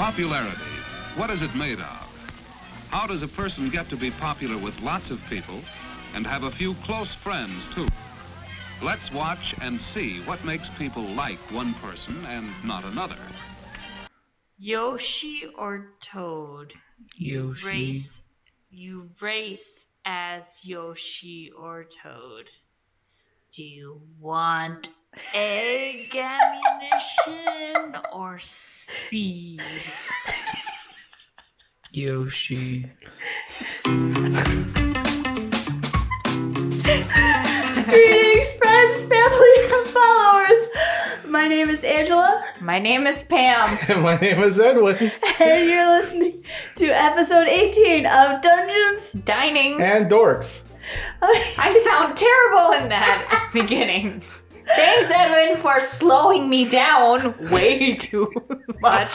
Popularity. What is it made of? How does a person get to be popular with lots of people and have a few close friends, too? Let's watch and see what makes people like one person and not another. Yoshi or Toad? You Yoshi. race. You race as Yoshi or Toad. Do you want egg ammunition or speed? Yoshi. Greetings, friends, family, and followers. My name is Angela, My name is Pam. My name is Edwin. and you're listening to episode 18 of Dungeons. Dinings. And Dorks. I sound terrible in that beginning. Thanks, Edwin, for slowing me down way too much.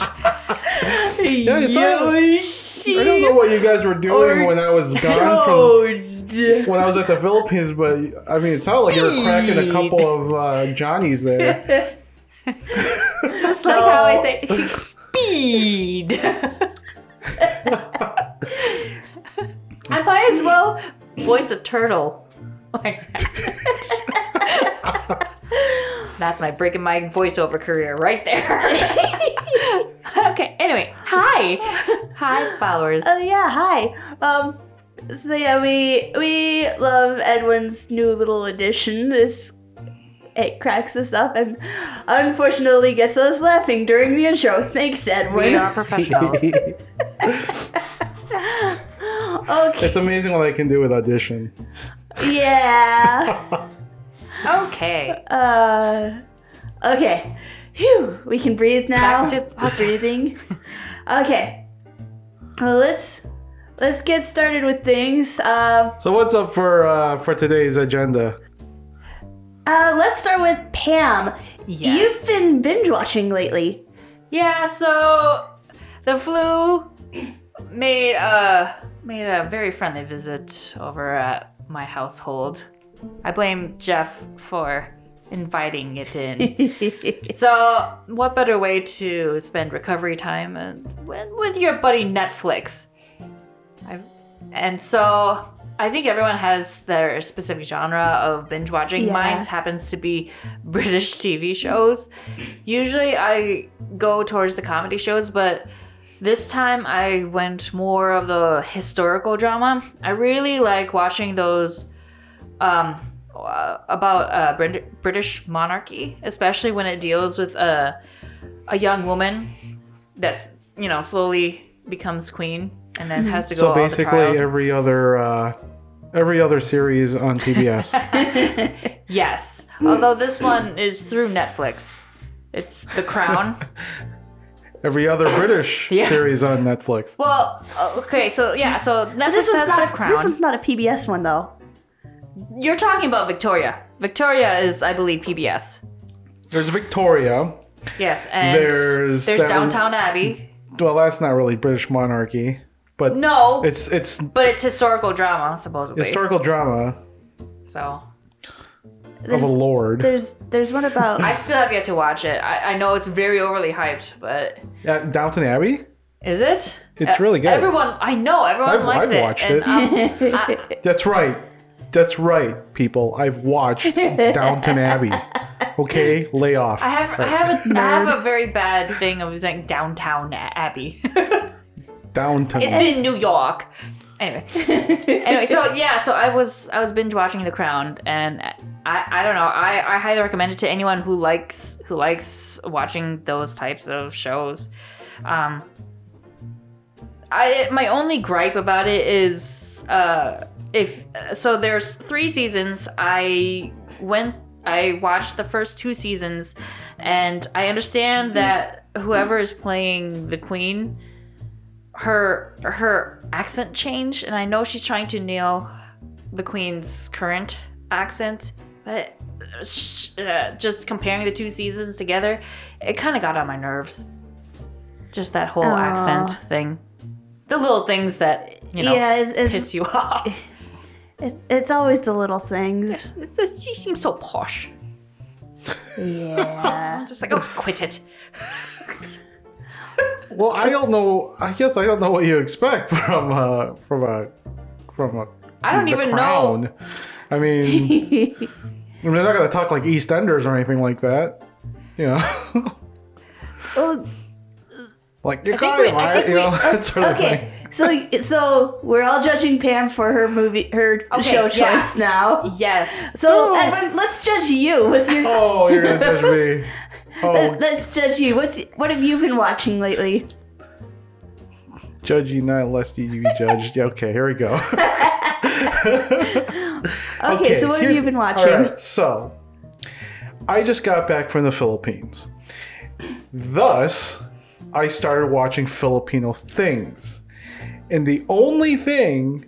Yeah, Yoshi. I don't know what you guys were doing when I was gone from when I was at the Philippines, but I mean, it sounded like you were cracking a couple of uh, Johnnies there. Just like how I say speed. I might as well voice a turtle. Like That's my breaking my voiceover career right there. okay, anyway, hi. Hi, followers. Oh yeah, hi. Um, so yeah, we we love Edwin's new little addition. This it cracks us up and unfortunately gets us laughing during the intro. Thanks, Edwin. We are professionals. okay. it's amazing what I can do with audition. Yeah. Okay. Uh. Okay. Phew. We can breathe now. Back to podcast. breathing. Okay. Well, let's let's get started with things. Um. So what's up for uh, for today's agenda? Uh, let's start with Pam. Yes. You've been binge watching lately. Yeah, so the flu made a made a very friendly visit over at my household. I blame Jeff for inviting it in. so, what better way to spend recovery time and with, your buddy Netflix? i and so I think everyone has their specific genre of binge watching. Yeah. Mine happens to be British TV shows. Usually I go towards the comedy shows, but this time I went more of the historical drama. I really like watching those um, uh, about uh, Brit- British monarchy, especially when it deals with a a young woman that's you know slowly becomes queen and then has to go So basically, every other uh, every other series on PBS. Yes. Although this one is through Netflix. It's The Crown. every other British Yeah. series on Netflix. well, okay, so yeah, so Netflix This one's has not. A, Crown. this one's not a PBS one though. You're talking about Victoria. Victoria is, I believe, PBS. There's Victoria. Yes, and There's there's that one- Downtown Abbey. Well, that's not really British monarchy, but No, it's it's but it's historical drama supposedly. historical drama so of a lord. There's there's one about. I still have yet to watch it. I, I know it's very overly hyped, but Uh, Downton Abbey. is it? It's Uh, really good. Everyone, I know everyone I've- likes I've it. watched and, it. um, I- That's right. That's right, people. I've watched Downton Abbey. Okay, lay off. I have I have a, I have a very bad thing of saying downtown Abbey. Downton. it's in New York. Anyway, anyway, so yeah, so I was I was binge watching The Crown, and I I don't know I I highly recommend it to anyone who likes who likes watching those types of shows. Um, I my only gripe about it is uh if so there's three seasons I went I watched the first two seasons and I understand that whoever is playing the queen her her accent changed and I know she's trying to nail the queen's current accent but uh, just comparing the two seasons together it kind of got on my nerves just that whole Aw. accent thing the little things that you know yeah, it's, it's, piss you off it- it's always the little things. It's- it's- she seems so posh Yeah. I'm just like oh quit it well, I don't know. I guess I don't know what you expect from uh from a from a. I don't The even know. Crown. I mean, I mean, they're not gonna talk like EastEnders or anything like that. You know, Oh, like you're think got we- right? think You we- know, oh, that sort of thing. okay. So so we're all judging Pam for her movie her Okay, show yeah. choice now. Yes. So Oh. Edwin, let's judge you. What's your Oh, you're gonna judge me. Oh, Let, us judge you. What's what have you been watching lately? judge you not lest you be judged. Yeah, okay, here we go. Okay, so what have you been watching? All right, so I just got back from the Philippines. Thus, I started watching Filipino things. And the only thing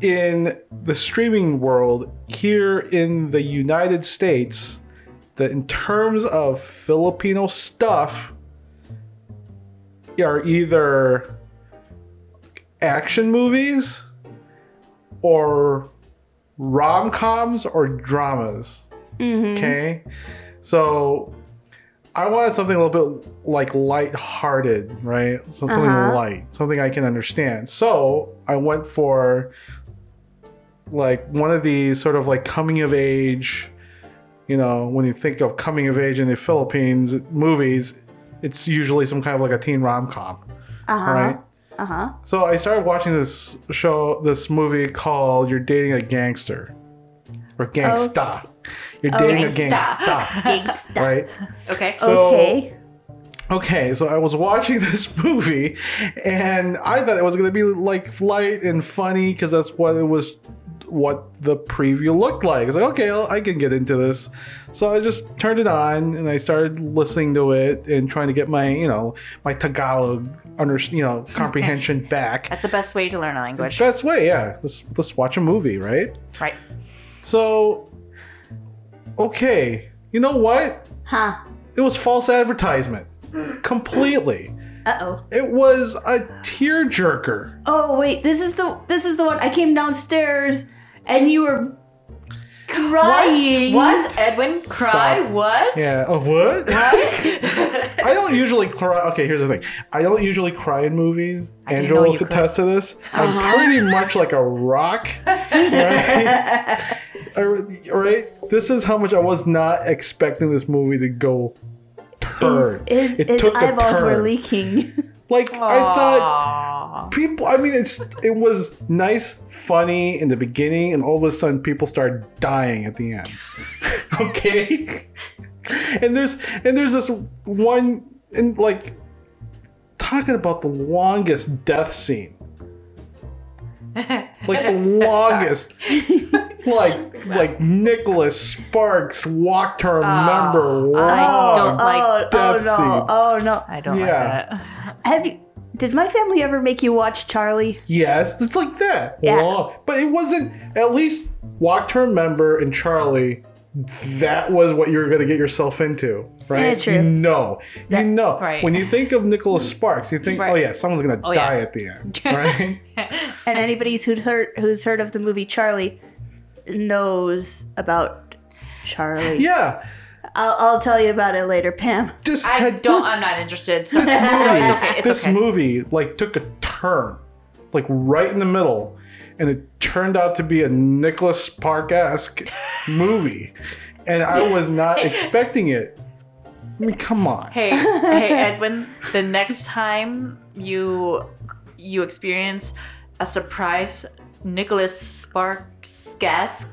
in the streaming world here in the United States that, in terms of Filipino stuff, are either action movies or rom coms or dramas. Mm-hmm. Okay, so I wanted something a little bit like light-hearted, right? So something Uh-huh. light, something I can understand. So I went for like one of these sort of like coming of age. You know, when you think of coming of age in the Philippines movies, it's usually some kind of like a teen rom com, Uh huh. right? Uh huh. So I started watching this show, this movie called "You're Dating a Gangster" or "Gangsta." You're dating a Gangsta. gangsta, Gangsta. right? Okay. So- okay. Okay, so I was watching this movie, and I thought it was gonna be like light and funny because that's what it was, what the preview looked like. I was like, okay, I'll, I can get into this. So I just turned it on and I started listening to it and trying to get my, you know, my Tagalog under, you know, comprehension back. That's the best way to learn a language. Best way, yeah. Let's let's watch a movie, right? Right. So, okay, you know what? Huh. It was false advertisement, completely. Uh oh. It was a tearjerker. Oh wait, this is the this is the one I came downstairs and you were crying. What? What? Edwin? Cry? Stop. What? Yeah. Oh, what? What? I don't usually cry. Okay, here's the thing. I don't usually cry in movies. I Angela will you could. attest to this. Uh-huh. I'm pretty much like a rock, right? Right? This is how much I was not expecting this movie to go turn. His, it his took a eyeballs were leaking. Like I thought people i mean it's it was nice funny in the beginning and all of a sudden people start dying at the end okay and there's and there's this one and like talking about the longest death scene like the longest like like nicholas sparks walked to oh, remember long I don't like oh, oh death no, scenes. oh no. I don't Yeah. like that. Have you? Did my family ever make you watch Charlie? Yes, it's like that. Yeah. But it wasn't, at least Walk to Remember and Charlie, that was what you were going to get yourself into, right? Yeah, true. You know. That- you know. right. When you think of Nicholas mm. Sparks, you think, oh, yeah, someone's going to Oh, yeah. die at the end, right? And anybody who's heard who's heard of the movie Charlie knows about Charlie. yeah. I'll, I'll tell you about it later, Pam. This I had- don't. I'm not interested. So, This so movie, it's okay. It's this okay. movie, like, took a turn, like, right in the middle. And it turned out to be a Nicholas Spark esque movie. And I was not expecting it. I mean, come on. Hey, hey, Edwin. The next time you you experience a surprise Nicholas Sparks gas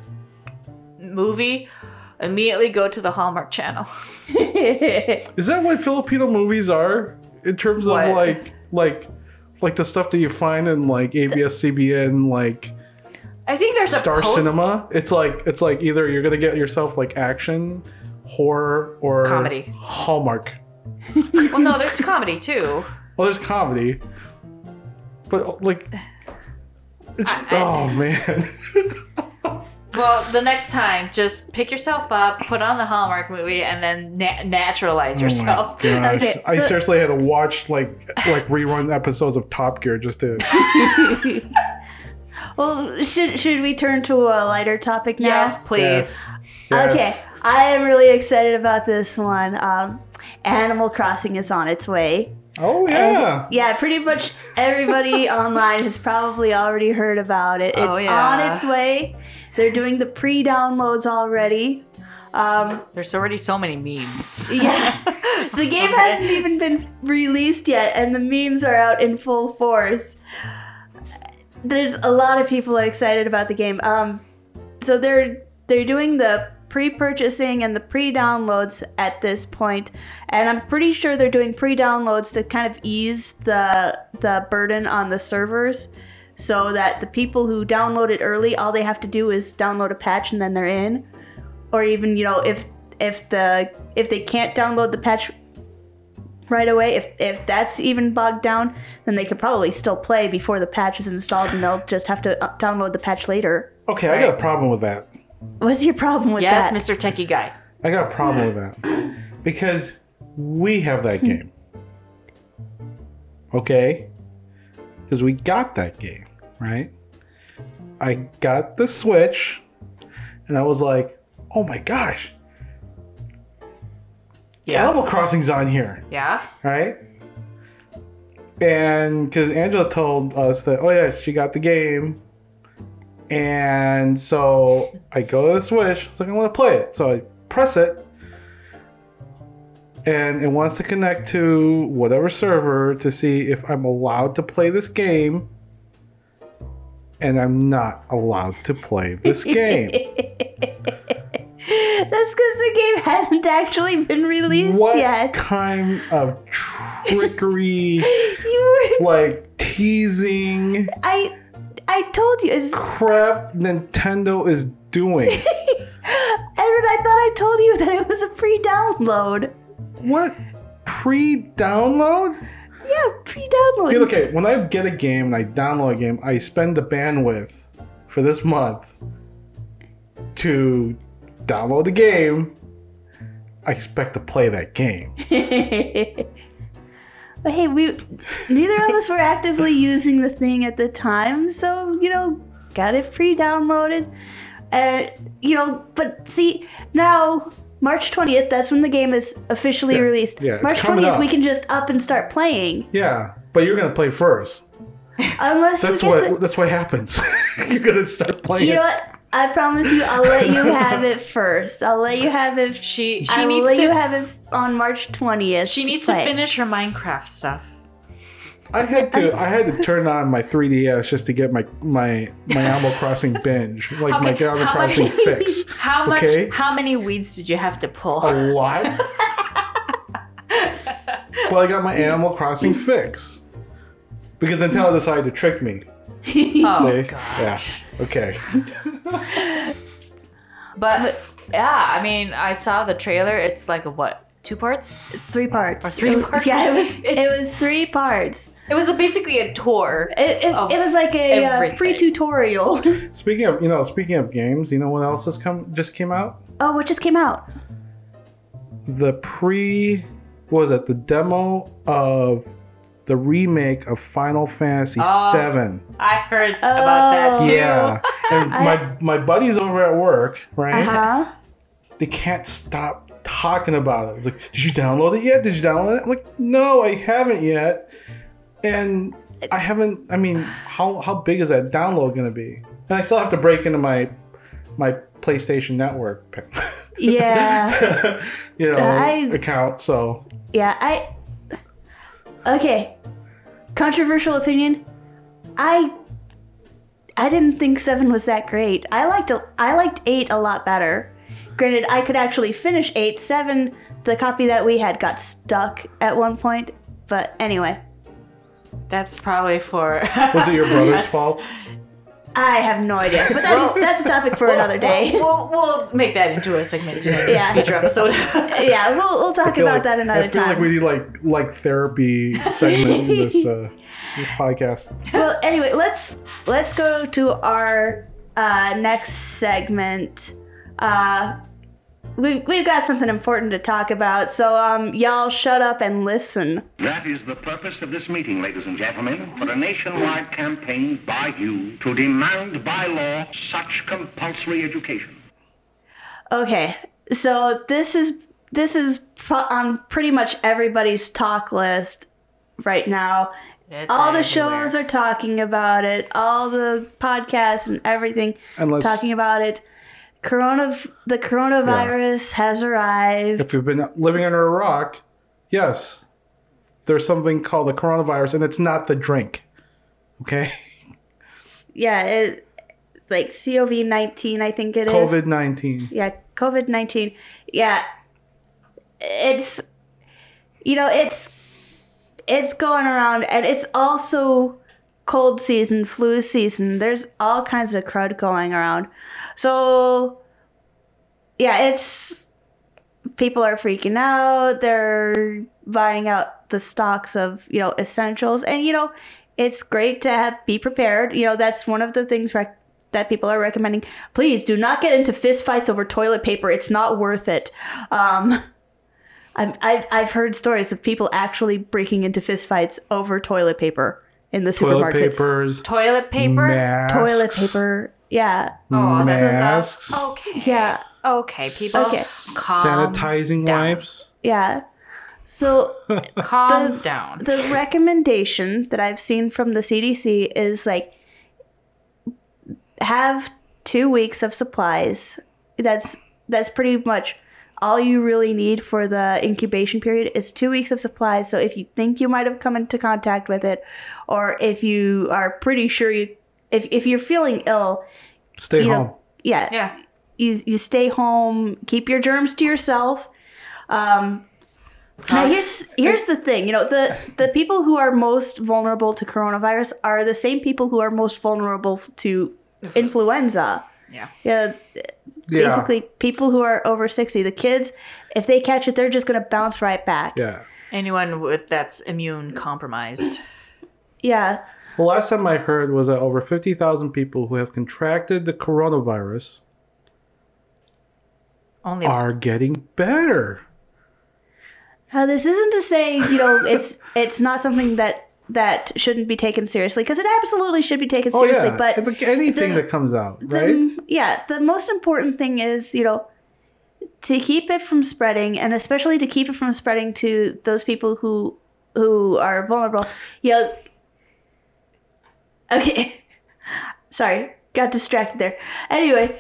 movie, immediately go to the Hallmark Channel. Is that what Filipino movies are in terms of What? like like like the stuff that you find in like ABS-CBN like I think there's a Star post- Cinema? It's like it's like either you're gonna get yourself like action, horror, or Comedy. Hallmark. Well, no, there's comedy too. Well, there's comedy, but like it's I- I- oh man. Well, the next time, just pick yourself up, put on the Hallmark movie, and then na- naturalize Oh my yourself. gosh. Okay, I seriously had to watch like like rerun episodes of Top Gear just to well, should should we turn to a lighter topic now? yes, please. Yes. Okay, I am really excited about this one. Um, Animal Crossing is on its way. Oh yeah. Yeah, pretty much everybody online has probably already heard about it. It's Oh, yeah. on its way. They're doing the pre-downloads already. Um, There's already so many memes. yeah, the game hasn't even been released yet, and the memes are out in full force. There's a lot of people excited about the game. Um, so they're they're doing the pre-purchasing and the pre-downloads at this point, and I'm pretty sure they're doing pre-downloads to kind of ease the the burden on the servers, so that the people who download it early, all they have to do is download a patch and then they're in, or even you know if if the if they can't download the patch right away, if if that's even bogged down, then they could probably still play before the patch is installed, and they'll just have to uh, download the patch later. Okay, I got a problem with that. What's your problem with Yes, that? Mr. Techie Guy. I got a problem with that because we have that game. Okay, because we got that game, right? I got the Switch, and I was like, "Oh my gosh, Yeah. Animal Crossing's on here!" Yeah. right? And because Angela told us that, oh yeah, she got the game, and so I go to the Switch. I was like, I want to play it, so I press it, and it wants to connect to whatever server to see if I'm allowed to play this game, and I'm not allowed to play this game. That's because the game hasn't actually been released what yet. What kind of trickery, You were, like teasing? I, I told you. It's, crap Nintendo is doing. Edward, I thought I told you that it was a pre-download. what? Pre-download? Yeah, pre-download. Yeah, okay, when I get a game and I download a game, I spend the bandwidth for this month to download the game. I expect to play that game. but hey, we neither of us were actively using the thing at the time, so you know, got it pre-downloaded. Uh, you know, but see now. March 20th, that's when the game is officially Yeah, released. yeah, March 20th, up. we can just up and start playing. Yeah, but you're gonna play first. Unless That's we get what to, that's what happens. you're gonna start playing. You know what? I promise you, I'll let you have it first. I'll let you have it. She she I will needs let to you have it on March 20th. she needs to play. finish her Minecraft stuff. I had to I had to turn on my 3DS just to get my my my Animal Crossing binge, like my Animal Crossing fix. How much? Okay. How many weeds did you have to pull? A lot. well, I got my Animal Crossing fix because Nintendo decided to trick me. oh See? god. Yeah. Okay. But yeah, I mean, I saw the trailer. It's like a what? Two parts? three parts. Or three It- parts? Yeah, it was. It's- it was three parts. It was a, basically a tour. It, it, Of it was like a uh, everything. pre-tutorial. Speaking of, you know, speaking of games, you know what else has come just came out? oh, what just came out? The pre was it the demo of the remake of Final Fantasy Oh. VII. I heard about that Oh. too. Yeah, and I- my my buddies over at work, right? Uh huh. They can't stop talking about it. It's like, did you download it yet? Did you download it? I'm like, no, I haven't yet. And I haven't. I mean, how how big is that download gonna be? And I still have to break into my my PlayStation Network, Yeah. you know, I- account. So Yeah, I. Okay. Controversial opinion. I. I didn't think seven was that great. I liked I liked eight a lot better. Granted, I could actually finish eight. Seven, the copy that we had got stuck at one point. But anyway, That's probably for. was it your brother's Yes. fault? I have no idea. But that's Well- that's a topic for another day. We'll, we'll, we'll make that into a segment in this Yeah. future episode. yeah, we'll we'll talk about like, that another time. I feel time. like we need like like therapy segment in this uh, this podcast. well anyway let's let's go to our uh, next segment uh, we've, we've got something important to talk about so um, y'all shut up and listen That is the purpose of this meeting, ladies and gentlemen, for a nationwide campaign by you to demand by law such compulsory education. okay so this is this is on pretty much everybody's talk list right now. It's All the everywhere. shows are talking about it. All the podcasts and everything Unless talking about it. Corona, the coronavirus has arrived. if you've been living under a rock, yes, there's something called the coronavirus, and it's not the drink. Okay, Yeah, it like COVID nineteen, I think it is. COVID nineteen. Yeah, COVID nineteen. Yeah, it's you know it's it's going around, and it's also cold season, flu season. There's all kinds of crud going around. So yeah, it's people are freaking out. They're buying out the stocks of you know essentials, and you know it's great to have, be prepared. You know that's one of the things rec- that people are recommending. Please do not get into fist fights over toilet paper. It's not worth it. Um, I've, I've I've heard stories of people actually breaking into fist fights over toilet paper in the supermarkets. Toilet supermarkets. papers, Toilet paper. masks, Toilet paper. Yeah. Oh, masks, that's okay. Yeah. Okay, people. Okay. Calm sanitizing down. wipes. Yeah. So Calm The- down. the recommendation that I've seen from the CDC is like have two weeks of supplies. That's that's pretty much all you really need for the incubation period is two weeks of supplies. So if you think you might have come into contact with it, or if you are pretty sure you, if if you're feeling ill, Stay you home. know, yeah, yeah. you, you stay home, keep your germs to yourself. Um, now here's here's the thing, you know, the the people who are most vulnerable to coronavirus are the same people who are most vulnerable to influenza. Yeah. Yeah, yeah. basically people who are over 60, the kids, if they catch it, they're just going to bounce right back. Yeah. Anyone with that's immune compromised. Yeah. The last time I heard was that over 50,000 people who have contracted the coronavirus Only are getting better. Now, this isn't to say, you know, it's it's not something that that shouldn't be taken seriously because it absolutely should be taken Oh seriously, yeah, but like anything the- that comes out, the- right? yeah, the most important thing is, you know, to keep it from spreading, and especially to keep it from spreading to those people who who are vulnerable. You know, okay, sorry, got distracted there. Anyway,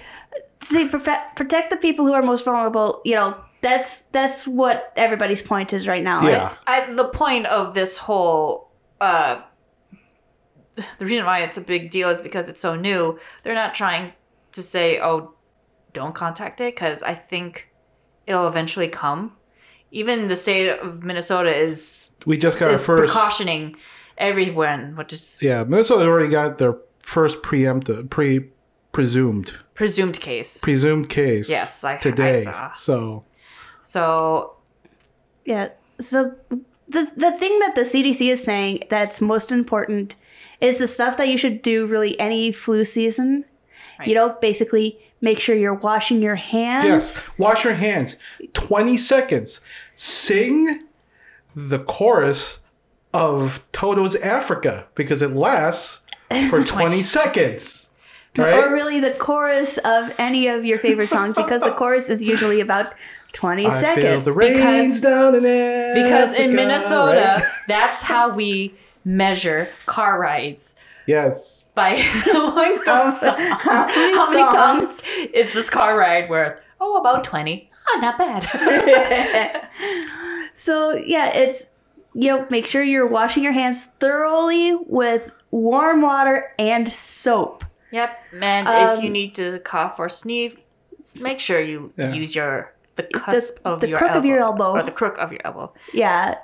to prote- protect the people who are most vulnerable. You know, that's that's what everybody's point is right now. Yeah. I, the point of this whole uh the reason why it's a big deal is because it's so new they're not trying to say oh don't contact it because i think it'll eventually come even the state of minnesota is We just got our first. precautioning everyone which is Yeah, Minnesota already got their first preemptive, pre presumed presumed case presumed case. Yes, I- I today. saw. So so Yeah. So the the thing that the CDC is saying that's most important is the stuff that you should do really any flu season. You know, basically make sure you're washing your hands. yes, wash your hands. Twenty seconds. Sing the chorus of Toto's Africa because it lasts for twenty seconds. Right? Or really the chorus of any of your favorite songs because the chorus is usually about 20 I seconds. Because- in because in minnesota right? that's how we measure car rides Yes. by knowing the How- songs. how many How many songs? songs is this car ride worth? Oh, about 20. Oh, not bad. so yeah, it's you know, make sure you're washing your hands thoroughly with warm water and soap. yep. And Um, if you need to cough or sneeze, make sure you Yeah. use your the cusp of the your crook elbow, of your elbow. or the crook of your elbow. Yeah.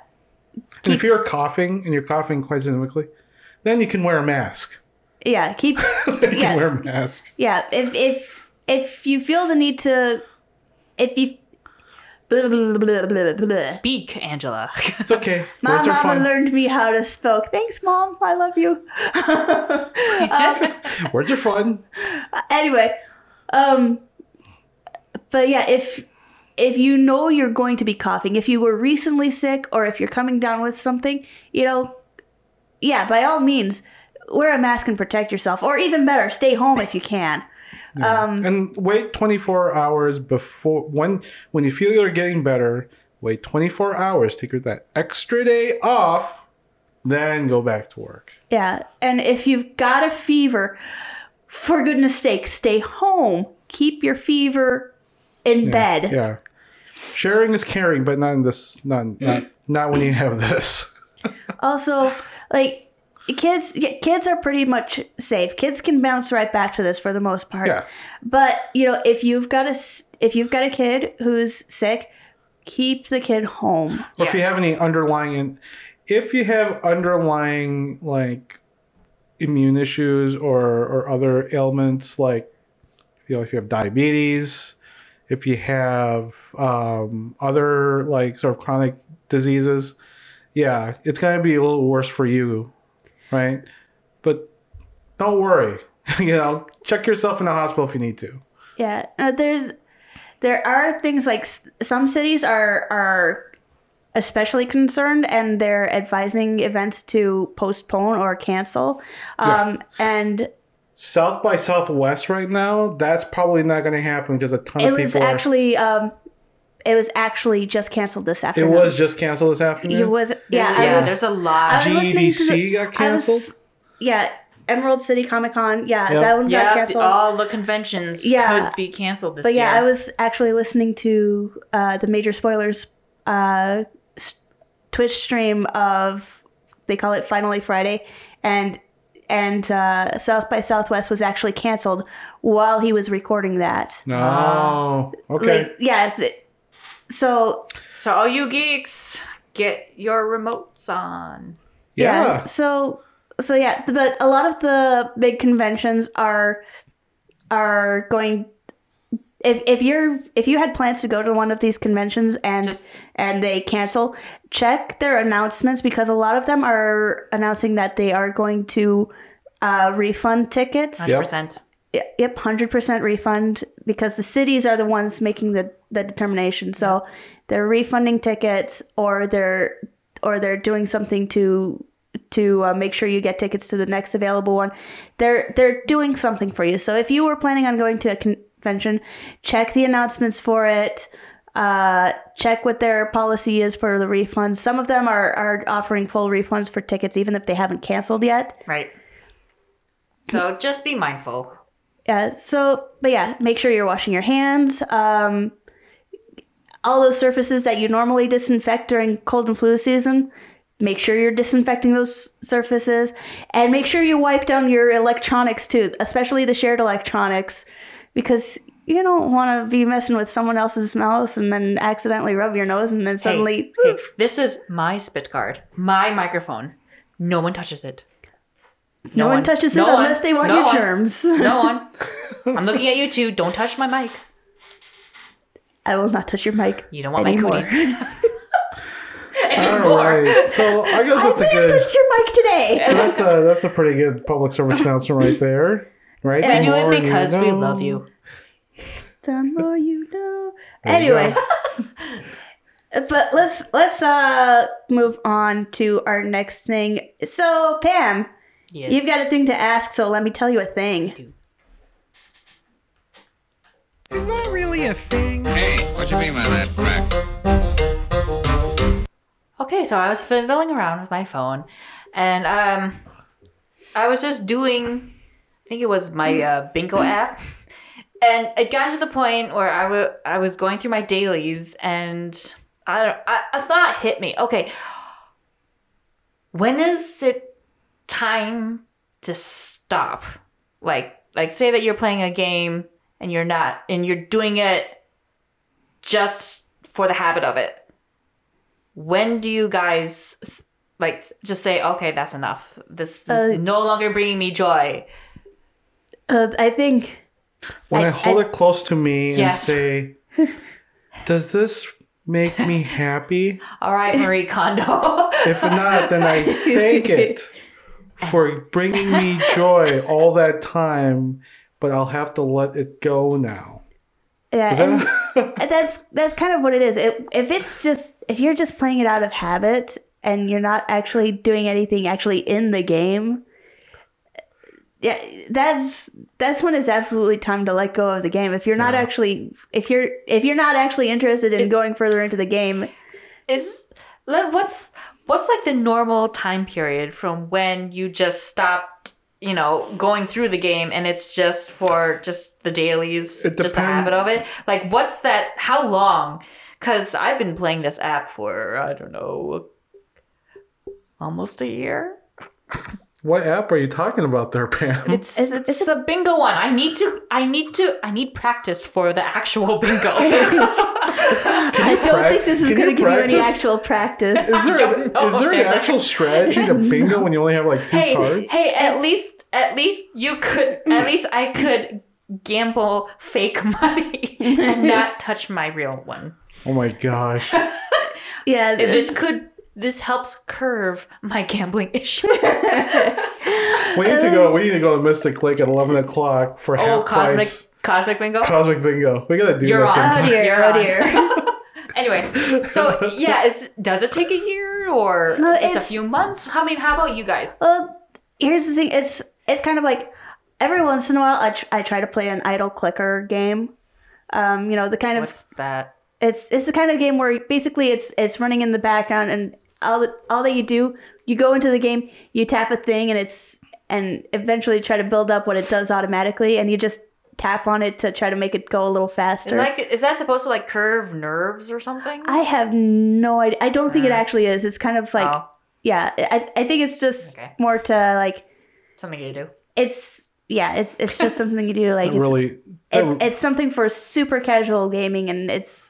And if you're coughing and you're coughing quite significantly, then you can wear a mask. Yeah, keep you can Yeah. wear a mask. Yeah, if if if you feel the need to, if you. Blah, blah, blah, blah, blah. Speak, Angela. It's okay. My Words are mama fun. learned me how to speak. Thanks, mom. I love you. um, Words are fun. anyway, um, but yeah, if if you know you're going to be coughing, if you were recently sick, or if you're coming down with something, you know, yeah, by all means, wear a mask and protect yourself, or even better, stay home if you can. Um, And wait 24 hours before when when you feel you're getting better. Wait 24 hours. Take that extra day off then go back to work. Yeah, and if you've got a fever, for goodness sake, stay home. Keep your fever in bed. Yeah. Sharing is caring, but not in this not not not when you have this. Also, like kids, y- kids are pretty much safe. Kids can bounce right back to this for the most part. Yeah. But you know, if you've got a s- if you've got a kid who's sick, keep the kid home. Or if you have any underlying if you have underlying like immune issues or or other ailments like you know if you have diabetes if you have um, other like sort of chronic diseases yeah it's going to be a little worse for you right? But don't worry. You know check yourself in the hospital if you need to. Yeah, uh, there's there are things like s- some cities are are especially concerned and they're advising events to postpone or cancel. Um, and south by southwest right now that's probably not going to happen because a ton it of was people are, actually um, it was actually just canceled this afternoon. it was just canceled this afternoon It was yeah. I yeah, was, there's a lot. I was listening to GDC the- got I was- canceled? yeah, Emerald City Comic Con. Yeah, Yep. that one got yeah, canceled. all the conventions Yeah. could be canceled this But year. yeah, I was actually listening to uh, the major spoilers uh, s- Twitch stream of they call it Finally Friday, and and uh, South by Southwest was actually canceled while he was recording that. No. okay. Like, yeah. th- so So all you geeks, get your remotes on. yeah. So so yeah, but a lot of the big conventions are are going if if you're if you had plans to go to one of these conventions and Just- and they cancel, check their announcements because a lot of them are announcing that they are going to uh, refund tickets. 100%. Yep, hundred percent refund because the cities are the ones making the, the determination. So they're refunding tickets, or they're or they're doing something to to uh, make sure you get tickets to the next available one. They're they're doing something for you. So if you were planning on going to a convention, check the announcements for it. Uh, check what their policy is for the refunds. Some of them are are offering full refunds for tickets, even if they haven't canceled yet. Right. So just be mindful. Yeah. So, but yeah, make sure you're washing your hands. Um, all those surfaces that you normally disinfect during cold and flu season, make sure you're disinfecting those surfaces, and make sure you wipe down your electronics too, especially the shared electronics, because you don't want to be messing with someone else's mouse and then accidentally rub your nose and then suddenly. Hey, hey, this is my spit guard, my microphone. No one touches it. no, one, touches No it one. unless they want No your one. germs. No one. I'm looking at you too. Don't touch my mic. I will not touch your mic. You don't want anymore. my cooties. All Anymore. right. So I guess that's a may have good. touched your mic today. That's a that's a pretty good public service announcement right there. Right. We do The more it because you we love you. the more you know. There you Anyway, but let's let's uh move on to our next thing. So Pam, Yes. you've got a thing to ask, so let me tell you a thing. Is that really a thing? Okay, so I was fiddling around with my phone, and um, I was just doing, I think it was my uh, bingo app, and it got to the point where I wa- I was going through my dailies, and I don't, I, a thought hit me. Okay, when is it time to stop? Like, like say that you're playing a game and you're not, and you're doing it just for the habit of it when do you guys like just say okay that's enough this, this Uh, is no longer bringing me joy Uh, I think When I, I- hold I- it close to me and say, "Does this make me happy?" all right marie kondo If not, then I thank it for bringing me joy all that time. But I'll have to let it go now. Yeah, Is and that? that's that's kind of what it is. It, if it's just if you're just playing it out of habit and you're not actually doing anything actually in the game, yeah, that's that's when it's absolutely time to let go of the game. If you're not Yeah. actually if you're if you're not actually interested in going further into the game, it's let- what's what's like the normal time period from when you just stopped, you know, going through the game and it's just for just the dailies, just the habit of it? Like, what's that? How long? Because I've been playing this app for I don't know, almost a year. What app are you talking about there, Pam? It's Is- it's, is a bingo one. I need to I need to I need practice for the actual bingo. I don't prac- think this is going to you give you any actual practice. Is there, don't is there an actual strategy to bingo when you only have like two hey, cards? hey, at It's- least at least you could at mm. least I could gamble fake money and not touch my real one. Oh my gosh. yeah, This could this helps curve my gambling issue. We need to go. We need to go to Mystic Lake at eleven o'clock for oh, half cosmic price cosmic bingo. cosmic bingo. We gotta do You're that on. oh sometime. dear, You're oh on. dear. anyway, so yeah, is does it take a year or No, just a few months? I mean, how about you guys? Well, here's the thing. It's it's kind of like every once in a while I, tr- I try to play an idle clicker game. Um, you know the kind of What's that? it's it's the kind of game where basically it's it's running in the background and all that all that you do you go into the game you tap a thing and it's and eventually try to build up what it does automatically and you just tap on it to try to make it go a little faster. like is that supposed to like curve nerves or something? I have no idea. I don't think it Uh. actually is. It's kind of like oh, yeah. I I think it's just Okay. more to like something you do. it's yeah. It's it's just something you do like it's, really. it's it's something for super casual gaming and it's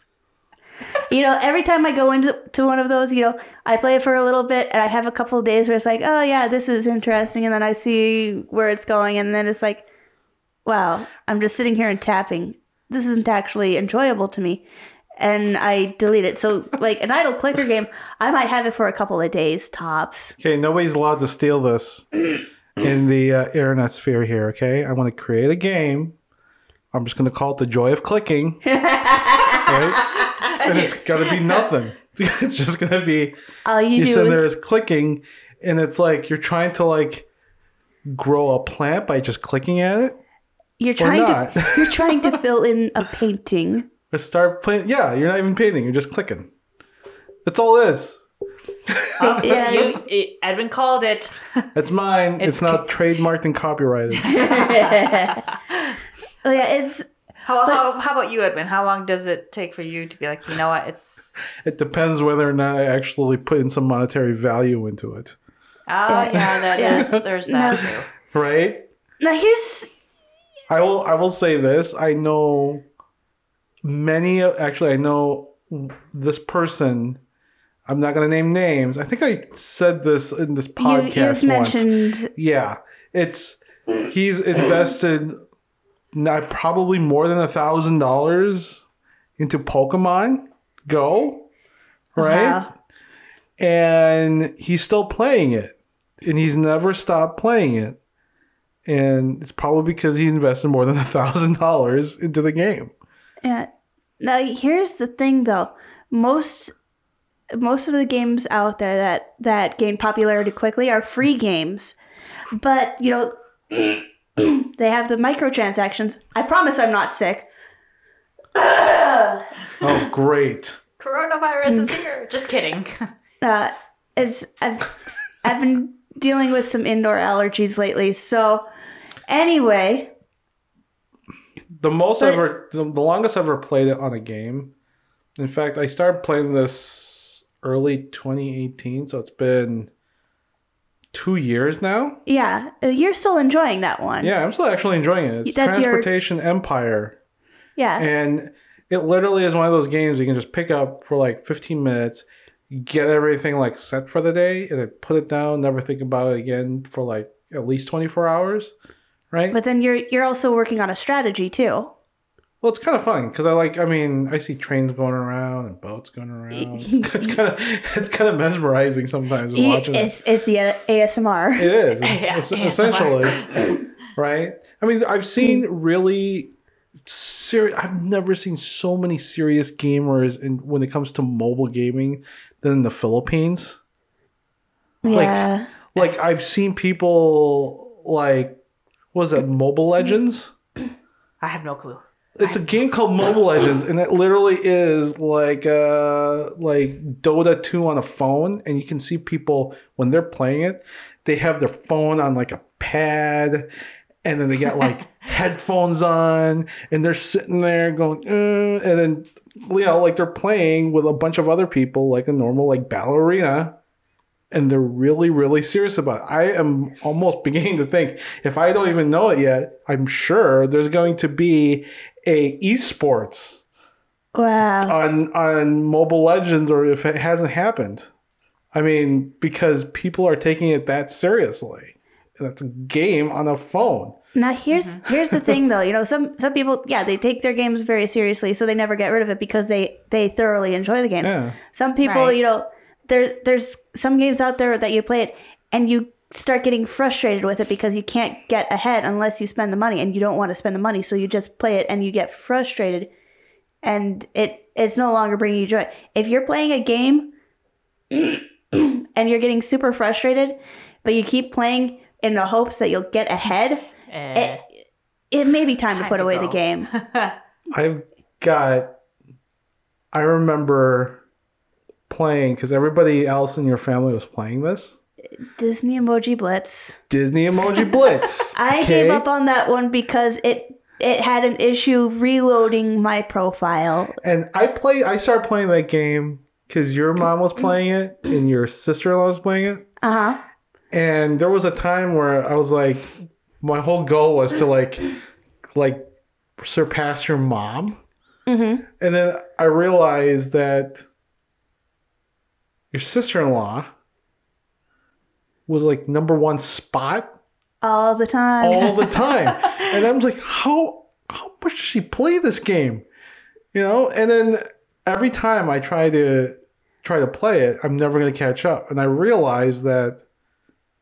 you know every time i go into to one of those you know i play it for a little bit and i have a couple of days where it's like oh yeah this is interesting and then i see where it's going and then it's like wow i'm just sitting here and tapping this isn't actually enjoyable to me and i delete it so like an idle clicker game i might have it for a couple of days tops Okay, nobody's allowed to steal this in the uh, internet sphere here. Okay, I want to create a game. I'm just going to call it the joy of clicking. right? And it's gonna be nothing. It's just going to be all you you do sit is there as clicking, and it's like you're trying to like grow a plant by just clicking at it. you're trying not. to you're trying to fill in a painting Or start playing. Yeah, you're not even painting. You're just clicking. That's all it is. Yeah. you, it, Edwin called it. It's mine. It's, It's not trademarked and copyrighted. oh yeah it's How, how, how about you, Edwin? How long does it take for you to be like, you know what, it's. it depends whether or not I actually put in some monetary value into it. Oh, yeah, that Yeah. is. There's that No. too. Right? now here's I will. I will say this. I know many. Actually, I know this person. I'm not going to name names. I think I said this in this you, podcast you've once. mentioned Yeah, it's he's invested not probably more than a thousand dollars into Pokemon Go, right? Wow. And he's still playing it, and he's never stopped playing it. And it's probably because he invested more than a thousand dollars into the game. Yeah. Now here's the thing though. Most most of the games out there that that gain popularity quickly are free games. But, you know, they have the microtransactions. I promise I'm not sick. Oh, great! Coronavirus is here. Just kidding. Uh is I've I've been dealing with some indoor allergies lately. So anyway, The most But- ever, the, the longest I've ever played it on a game. In fact, I started playing this early 2018, so it's been two years now. yeah, uh, you're still enjoying that one. Yeah, I'm still actually enjoying it. It's That's your- Transportation Empire, Yeah. and it literally is one of those games you can just pick up for like 15 minutes, get everything like set for the day, and then put it down, never think about it again for like at least 24 hours. Right? But then you're you're also working on a strategy too. Well, it's kind of fun because I like. I mean, I see trains going around and boats going around. It's, it's kind of it's kind of mesmerizing sometimes just watching it. It's it's the ASMR. It is Yeah, es- ASMR. essentially right. I mean, I've seen really serious. I've never seen so many serious gamers in when it comes to mobile gaming than in the Philippines. yeah. Like I've seen people like, was it Mobile Legends? I have no clue. It's a game called Mobile Legends, and it literally is like uh like Dota 2 on a phone, and you can see people when they're playing it, they have their phone on like a pad, and then they got like headphones on, and they're sitting there going, uh, and then you know like they're playing with a bunch of other people like a normal like ballerina and they're really really serious about it. I am almost beginning to think if I don't even know it yet, I'm sure there's going to be a esports Wow. on on Mobile Legends or if it hasn't happened. I mean, because people are taking it that seriously. That's a game on a phone. Now here's mm-hmm. here's the thing though, you know, some some people yeah, they take their games very seriously, so they never get rid of it because they they thoroughly enjoy the games. Yeah. Some people, Right. you know, there there's some games out there that you play it and you start getting frustrated with it because you can't get ahead unless you spend the money and you don't want to spend the money, so you just play it and you get frustrated and it it's no longer bringing you joy. If you're playing a game and you're getting super frustrated, but you keep playing in the hopes that you'll get ahead, Eh. it, it may be time, to put to away go. the game. I've got. I remember playing because everybody else in your family was playing this Disney Emoji Blitz. Disney Emoji Blitz. I okay? gave up on that one because it it had an issue reloading my profile. and I play. I started playing that game because your mom was playing it and your sister in law was playing it. Uh huh. And there was a time where I was like, my whole goal was to like, like surpass your mom. Mm-hmm. And then I realized that your sister in law was like number one spot All the time. all the time. and I was like, how how much does she play this game? You know? And then every time I try to try to play it, I'm never gonna catch up. And I realized that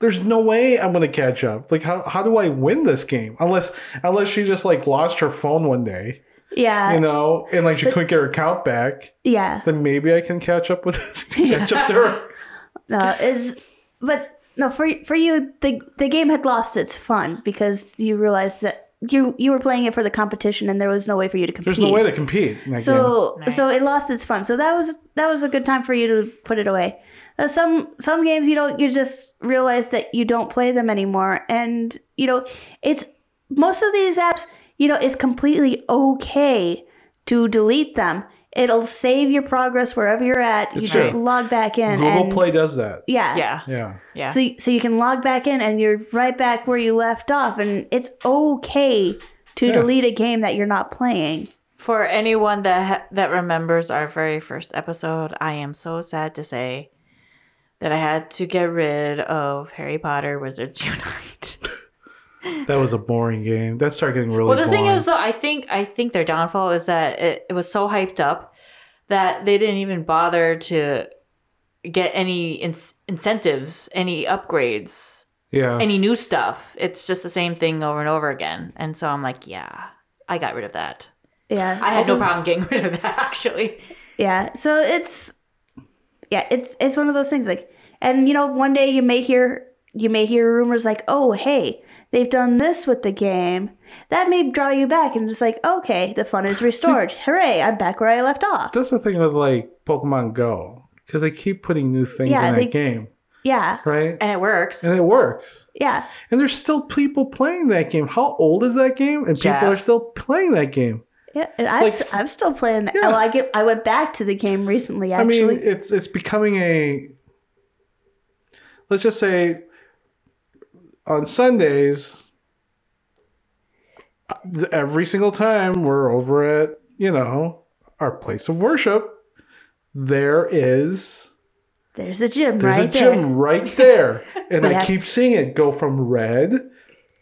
there's no way I'm gonna catch up. Like how, how do I win this game? Unless unless she just like lost her phone one day, yeah. you know, and like she couldn't get her account back, yeah. then maybe I can catch up with catch up to her. No, is but no for for you the the game had lost its fun because you realized that you you were playing it for the competition and there was no way for you to compete. There's no way to compete in that. So Right. so it lost its fun. So that was that was a good time for you to put it away. Uh, some some games you don't you just realize that you don't play them anymore, and you know it's most of these apps you know it's completely okay to delete them. It'll save your progress wherever you're at. It's you just log back in. Google and, Play does that. Yeah. Yeah. Yeah. Yeah. So, so you can log back in and you're right back where you left off, and it's okay to Yeah. delete a game that you're not playing. For anyone that ha- that remembers our very first episode, I am so sad to say that I had to get rid of Harry Potter Wizards Unite. That was a boring game. That started getting really well, the thing is, though, I think I think their downfall is that it, it was so hyped up that they didn't even bother to get any in- incentives, any upgrades, yeah. any new stuff. It's just the same thing over and over again. And so I'm like, yeah, I got rid of that. Yeah. I had no problem getting rid of that actually. Yeah. So it's yeah, it's it's one of those things like and you know, one day you may hear you may hear rumors like, "Oh, hey, they've done this with the game." That may draw you back and just like, "Okay, the fun is restored. Hooray, I'm back where I left off." That's the thing with like Pokemon Go because they keep putting new things Yeah, in that they- game, Yeah. right? And it works. And it works. Yeah. And there's still people playing that game. How old is that game? And people are still playing that game. Yeah, and I'm, Like- I'm still playing that. Yeah. Well, I get I went back to the game recently Actually, I mean, it's it's becoming a. Let's just say. On Sundays. Every single time we're over at you know our place of worship, there is There's a gym There's right a gym there. right there. And I keep seeing it go from red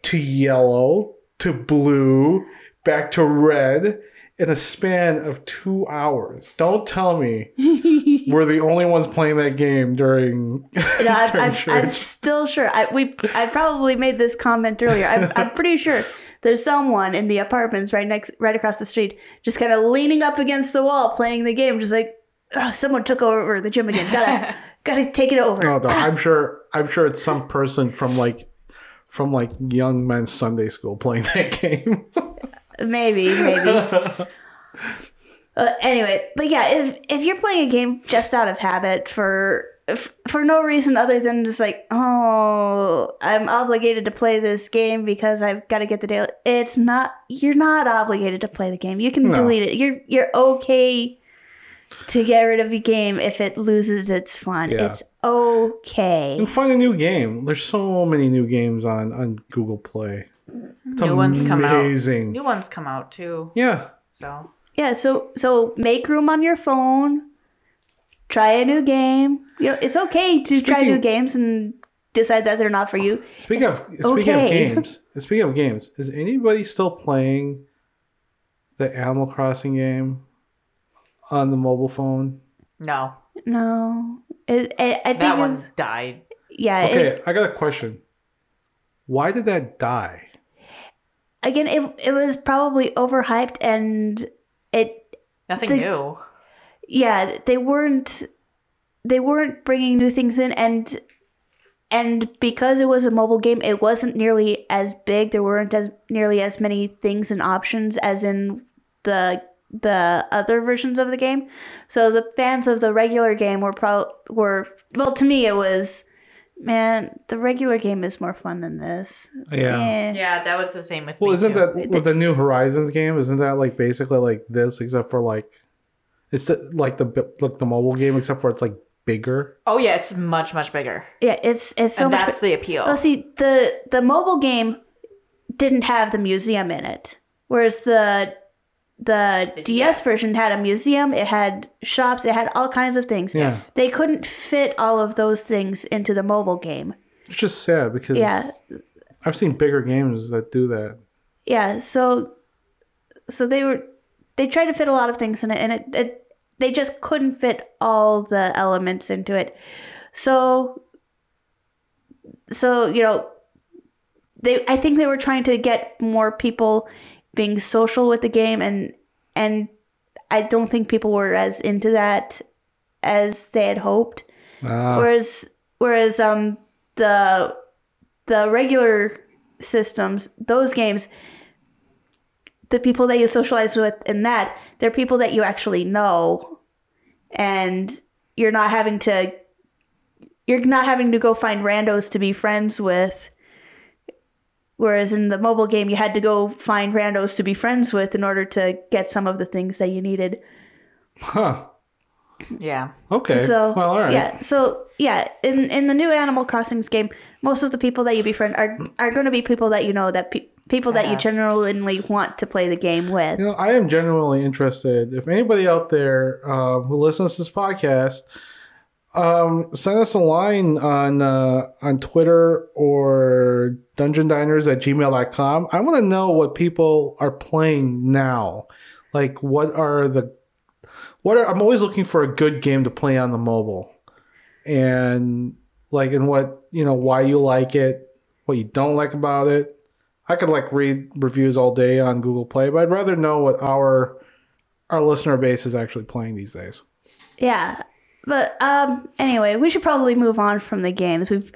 to yellow to blue back to red in a span of two hours. Don't tell me we're the only ones playing that game during, You know, I'm, during I'm, I'm still sure. I we I probably made this comment earlier. I'm, I'm pretty sure there's someone in the apartments right next, right across the street, just kind of leaning up against the wall playing the game, just like, oh, someone took over the gym again. Gotta gotta take it over. No, no, I'm sure. I'm sure it's some person from like, from like young men's Sunday school playing that game. Maybe, maybe. Uh, anyway, but yeah, if if you're playing a game just out of habit for for no reason other than just like, oh, I'm obligated to play this game because I've got to get the daily. It's not. You're not obligated to play the game. You can No. delete it. You're you're okay to get rid of a game if it loses its fun. Yeah. It's okay. And find a new game. There's so many new games on on Google Play. Mm-hmm. It's New ones come out. New ones come out too. Yeah. So Yeah, so so make room on your phone. Try a new game. You know, it's okay to try new games and decide that they're not for you. Speaking of speaking of games, speaking of games, is anybody still playing the Animal Crossing game on the mobile phone? no, No, it, it, I think that it one died. yeah. it- Okay, I got a question. Why did that die? Again, it it was probably overhyped and it Nothing The- new. yeah they weren't they weren't bringing new things in and and because it was a mobile game it wasn't nearly as big there weren't as nearly as many things and options as in the the other versions of the game so the fans of the regular game were pro were well to me it was man the regular game is more fun than this Yeah. Eh. Yeah, that was the same with Well, me isn't too. that with the new Horizons game? Isn't that like basically like this, except for like it's like the like the mobile game, except for it's like bigger. Oh yeah, it's much much bigger, yeah it's it's so and much that's the appeal. Well, see, the the mobile game didn't have the museum in it, whereas the the, The DS. DS. version had a museum. It had shops. It had all kinds of things. Yeah. They couldn't fit all of those things into the mobile game. It's just sad because Yeah, I've seen bigger games that do that. yeah. So, so they were they tried to fit a lot of things in it, and it, it they just couldn't fit all the elements into it. So, so you know, they I think they were trying to get more people being social with the game, and and I don't think people were as into that as they had hoped. Ah, Whereas whereas um the the regular systems, those games, the people that you socialize with in that, they're people that you actually know. And you're not having to you're not having to go find randos to be friends with. Whereas in the mobile game you had to go find randos to be friends with in order to get some of the things that you needed. huh. yeah, Okay. So well, all right. yeah, so yeah, in in the new Animal Crossings game, most of the people that you befriend are are going to be people that you know that pe- people that you Yeah. genuinely want to play the game with. You know, I am genuinely interested. If anybody out there um, who listens to this podcast, um, send us a line on uh, on Twitter or dungeondiners at gmail.com. I want to know what people are playing now. Like, what are the what are I'm always looking for a good game to play on the mobile, and like, and what you know, why you like it, what you don't like about it. I could like read reviews all day on Google Play, but I'd rather know what our our listener base is actually playing these days. Yeah, but um, anyway, we should probably move on from the games. We've,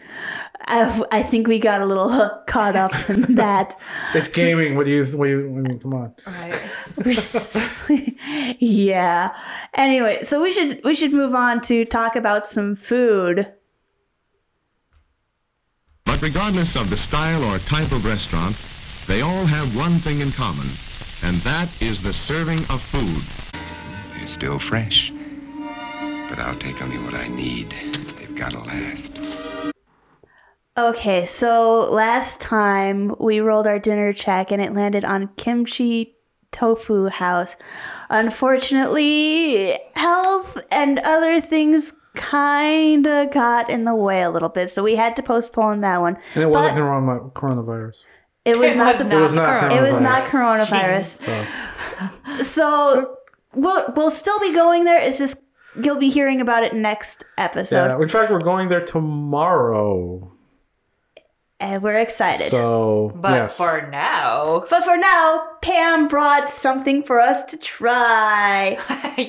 I, I think we got a little caught up in that. It's gaming. What do you? What do you? I mean, come on. right. Yeah. Anyway, so we should we should move on to talk about some food. But regardless of the style or type of restaurant, they all have one thing in common, and that is the serving of food. It's still fresh. But I'll take only what I need. They've got to last. Okay, so last time we rolled our dinner check and it landed on Kimchi Tofu House. Unfortunately, health and other things kinda got in the way a little bit, so we had to postpone that one. And it wasn't But corona- coronavirus. it was It not was the It was not Corona. it was coronavirus. not coronavirus. So So we'll we'll still be going there. It's just you'll be hearing about it next episode, yeah. In fact, we're going there tomorrow. and we're excited. So But yes. for now, but for now, Pam brought something for us to try.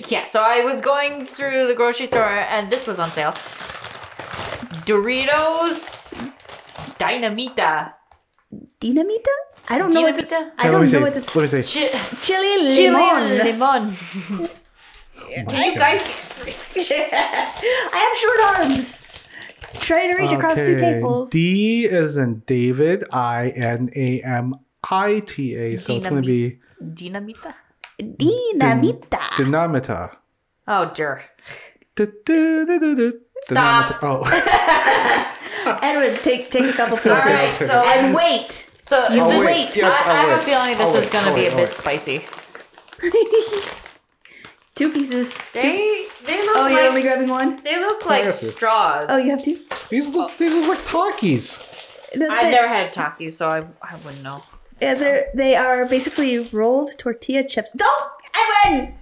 yeah. So I was going through the grocery store, and this was on sale. Doritos Dynamita. Dynamita? I don't know what. The, Dinamita? I don't know see. what the Let me see. Chi- chili chili limon. limon. Can you guys? I have short arms. Trying to reach across two Okay. tables. D is in David. I N A M I T A. So it's going to be Dinamita. Dinamita. dynamita. Oh dear. Stop. Dynamita. Oh. Edwin, take take a couple pieces. All right. So And wait. so is I'll this, wait. Yes, I, I I'll have a wait. feeling this I'll is wait. gonna I'll be wait. a I'll bit wait. spicy. two pieces. They they look Oh, you're like only grabbing one? they look like have to. straws. Oh, you have two? These look, these look like Takis. I've never had Takis, so I I wouldn't know. Yeah, they're, they are basically rolled tortilla chips. Don't, Edwin!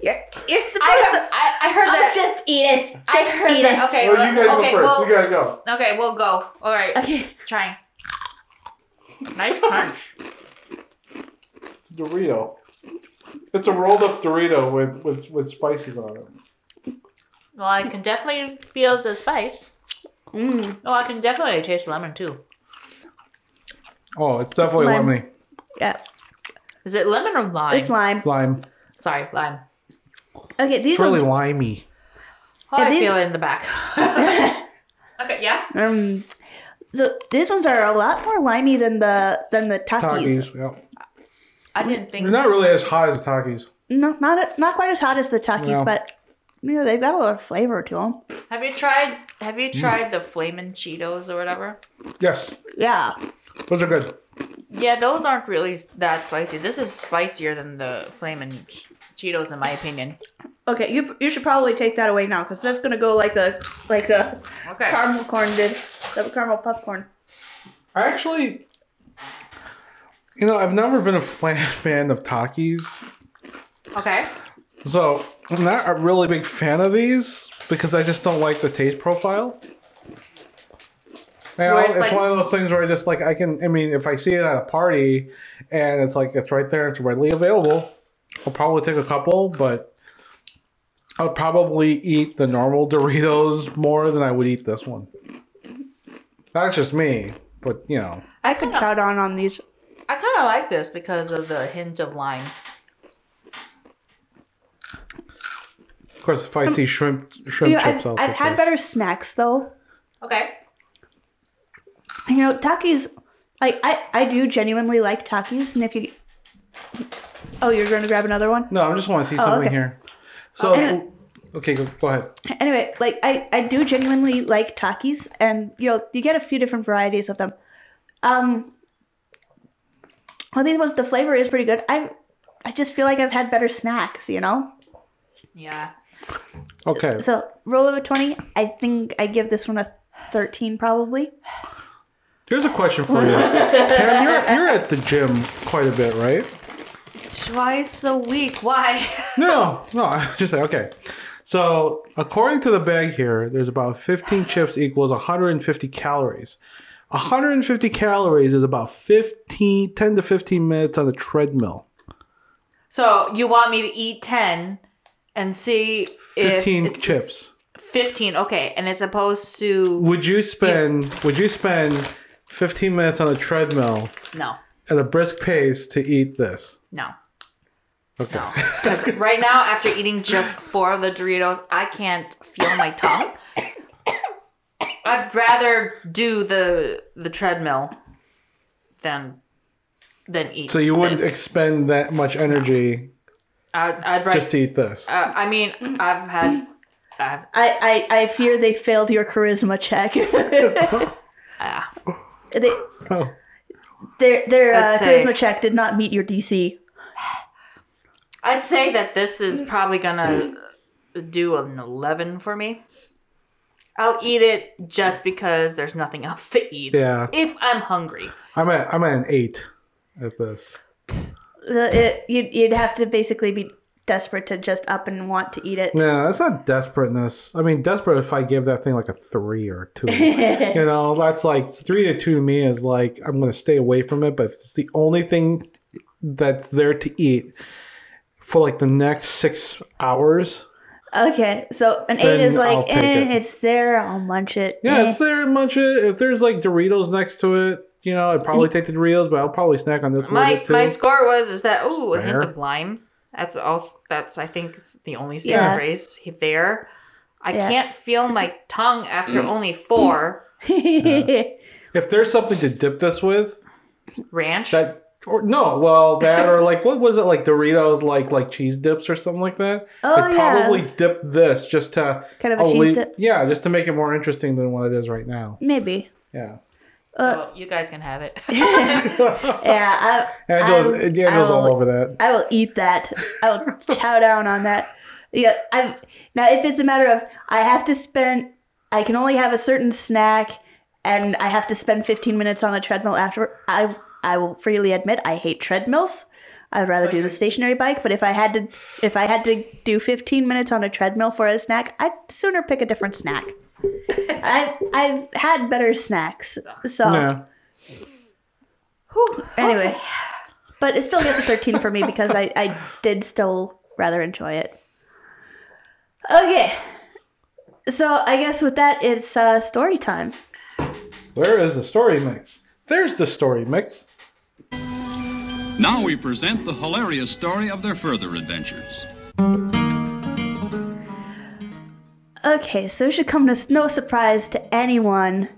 You're, you're supposed I, to. I, I heard Oh, that. just eat it. Just I heard eat that. it. Okay, Well, you guys okay, go first. well, you guys go. okay, we'll go. All right, Okay. trying. Nice crunch. It's a Dorito. It's a rolled up Dorito with, with, with spices on it. Well, I can definitely feel the spice. Mm. Oh, I can definitely taste lemon too. Oh, it's definitely Lime. lemony. Yeah, Is it lemon or lime? it's lime. Lime. Sorry, lime. Okay, these It's really ones. limey. Oh, Yeah, I these- feel it in the back. okay, yeah. Um, so these ones are a lot more limey than the than the Takis. Takis. Yeah. I didn't think. They're not really as hot as the Takis. No, not not quite as hot as the Takis, No. but you know they've got a lot of flavor to them. Have you tried? Have Mm. you tried the flamin' Cheetos or whatever? Yes. Yeah. Those are good. Yeah, those aren't really that spicy. This is spicier than the flamin' Cheetos, in my opinion. Okay, you you should probably take that away now because that's gonna go like the like the Okay. caramel corn did, the caramel popcorn. I actually, you know, I've never been a fan fan of Takis. Okay. So I'm not a really big fan of these because I just don't like the taste profile. You know, Whereas, it's like- one of those things where I just like I can. I mean, if I see it at a party and it's like it's right there, it's readily available, I'll probably take a couple. But I'll probably eat the normal Doritos more than I would eat this one. That's just me, but you know, I could shout on on these. I kind of like this because of the hint of lime. of course, if I see shrimp shrimp You know, chips, I've, I'll I've had those. better snacks though. Okay. You know, Takis. Like I I do genuinely like Takis, and if you. Oh, you're going to grab another one. No, I just want to see Oh, something okay. here. So, And- okay, go, go ahead. Anyway, like I, I do genuinely like Takis, and you know you get a few different varieties of them. Um, well, these ones the flavor is pretty good. I, I just feel like I've had better snacks, you know. Yeah. Okay. So roll of a twenty. I think I give this one a thirteen probably. Here's a question for you. Pam, you're, you're at the gym quite a bit, right? Twice a week. Why? No, no, I just say, okay. So, according to the bag here, there's about 15 chips equals 150 calories. 150 calories is about 15, 10 to 15 minutes on the treadmill. so you want me to eat ten and see 15 it's chips. Fifteen. Okay, and it's supposed to. Would you spend would you spend 15 minutes on a treadmill No. at a brisk pace to eat this? No. Okay. No. Because right now, after eating just four of the Doritos, I can't feel my tongue. I'd rather do the the treadmill than than eat. So you wouldn't this. expend that much energy I'd, I'd rather. just to eat this. uh, I mean, I've had. I've, I, I, I fear they failed your charisma check. uh, they, Oh. their their uh, say- charisma check did not meet your DC. I'd say that this is probably gonna do an eleven for me. I'll eat it just because there's nothing else to eat. Yeah. If I'm hungry. I'm at I'm at an eight at this. The, it, you'd, you'd have to basically be desperate to just up and want to eat it. No, that's not desperateness. I mean, desperate if I give that thing like a three or two. you know, that's like three to two to me is like I'm gonna stay away from it. But if it's the only thing that's there to eat for like the next six hours, Okay, so an eight is like, eh, it. it's there, I'll munch it. yeah, eh. it's there. Munch it. If there's like Doritos next to it, you know, I'd probably take the Doritos, but I'll probably snack on this a little My bit too. my score was is that ooh a hint Fair. of lime. That's all. That's I think the only Yeah. phrase he- there. I Yeah. can't feel my tongue after Mm. only four if there's something to dip this with, ranch. that or no, well that or like what was it like Doritos like like cheese dips or something like that? Oh, I'd yeah. probably dip this just to Kind of a cheese dip? Yeah, just to make it more interesting than what it is right now. Maybe. Yeah. Uh, so you guys can have it. Yeah, I, Angela's, I- Angela's I all will- over that. I will eat that. I will chow down on that. Yeah, I now if it's a matter of I have to spend, I can only have a certain snack, and I have to spend 15 minutes on a treadmill after. I I will freely admit I hate treadmills. I'd rather do the stationary bike. But if I had to, if I had to do 15 minutes on a treadmill for a snack, I'd sooner pick a different snack. I I've had better snacks, so Yeah. anyway. But it still gets a 13 for me because I, I did still rather enjoy it. Okay. So I guess with that, it's uh, story time. Where is the story mix? There's the story mix. Now we present the hilarious story of their further adventures. Okay, so it should come as no surprise to anyone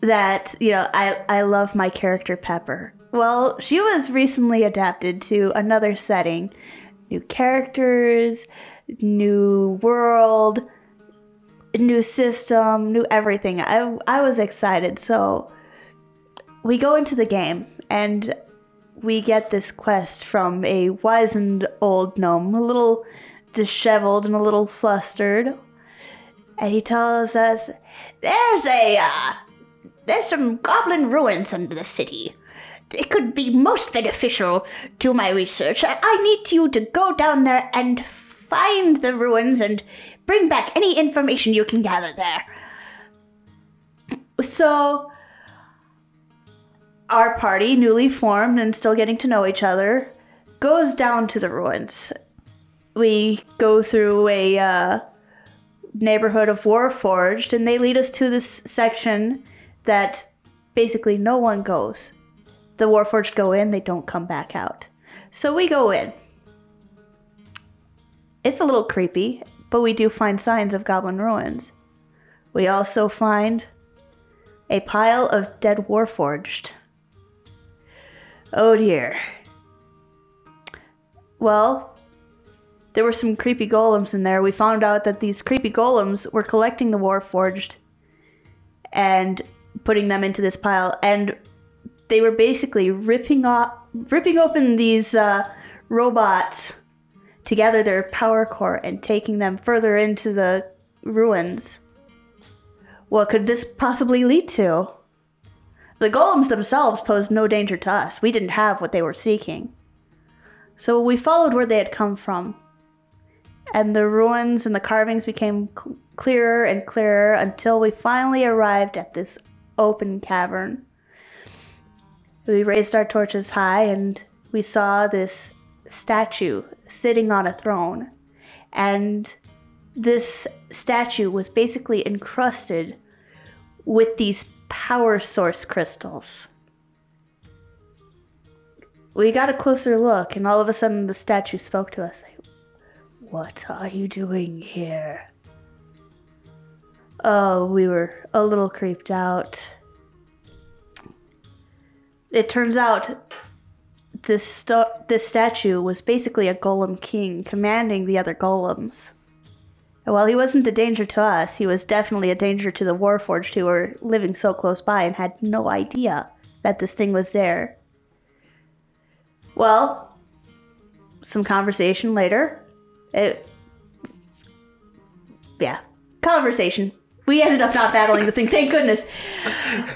that, you know, I, I love my character Pepper. Well, she was recently adapted to another setting. New characters, new world, new system, new everything. I, I was excited, so we go into the game and we get this quest from a wizened old gnome, a little disheveled and a little flustered, and he tells us there's a uh, there's some goblin ruins under the city. It could be most beneficial to my research. I, I need you to go down there and find the ruins and bring back any information you can gather there. So our party, newly formed and still getting to know each other, goes down to the ruins. We go through a uh, neighborhood of Warforged, and they lead us to this section that basically no one goes. The Warforged go in, they don't come back out. So we go in. It's a little creepy, but we do find signs of goblin ruins. We also find a pile of dead Warforged. Oh dear. Well, there were some creepy golems in there. We found out that these creepy golems were collecting the Warforged and putting them into this pile, and they were basically ripping off, ripping open these uh, robots to gather their power core and taking them further into the ruins. What could this possibly lead to? The golems themselves posed no danger to us. We didn't have what they were seeking. So we followed where they had come from. And the ruins and the carvings became cl- clearer and clearer until we finally arrived at this open cavern. We raised our torches high and we saw this statue sitting on a throne. And this statue was basically encrusted with these power source crystals. We got a closer look, and all of a sudden the statue spoke to us. What are you doing here? Oh, we were a little creeped out. It turns out this this statue was basically a golem king commanding the other golems. While he wasn't a danger to us, he was definitely a danger to the Warforged who were living so close by and had no idea that this thing was there. Well, some conversation later. It, yeah, conversation. We ended up not battling the thing, thank goodness.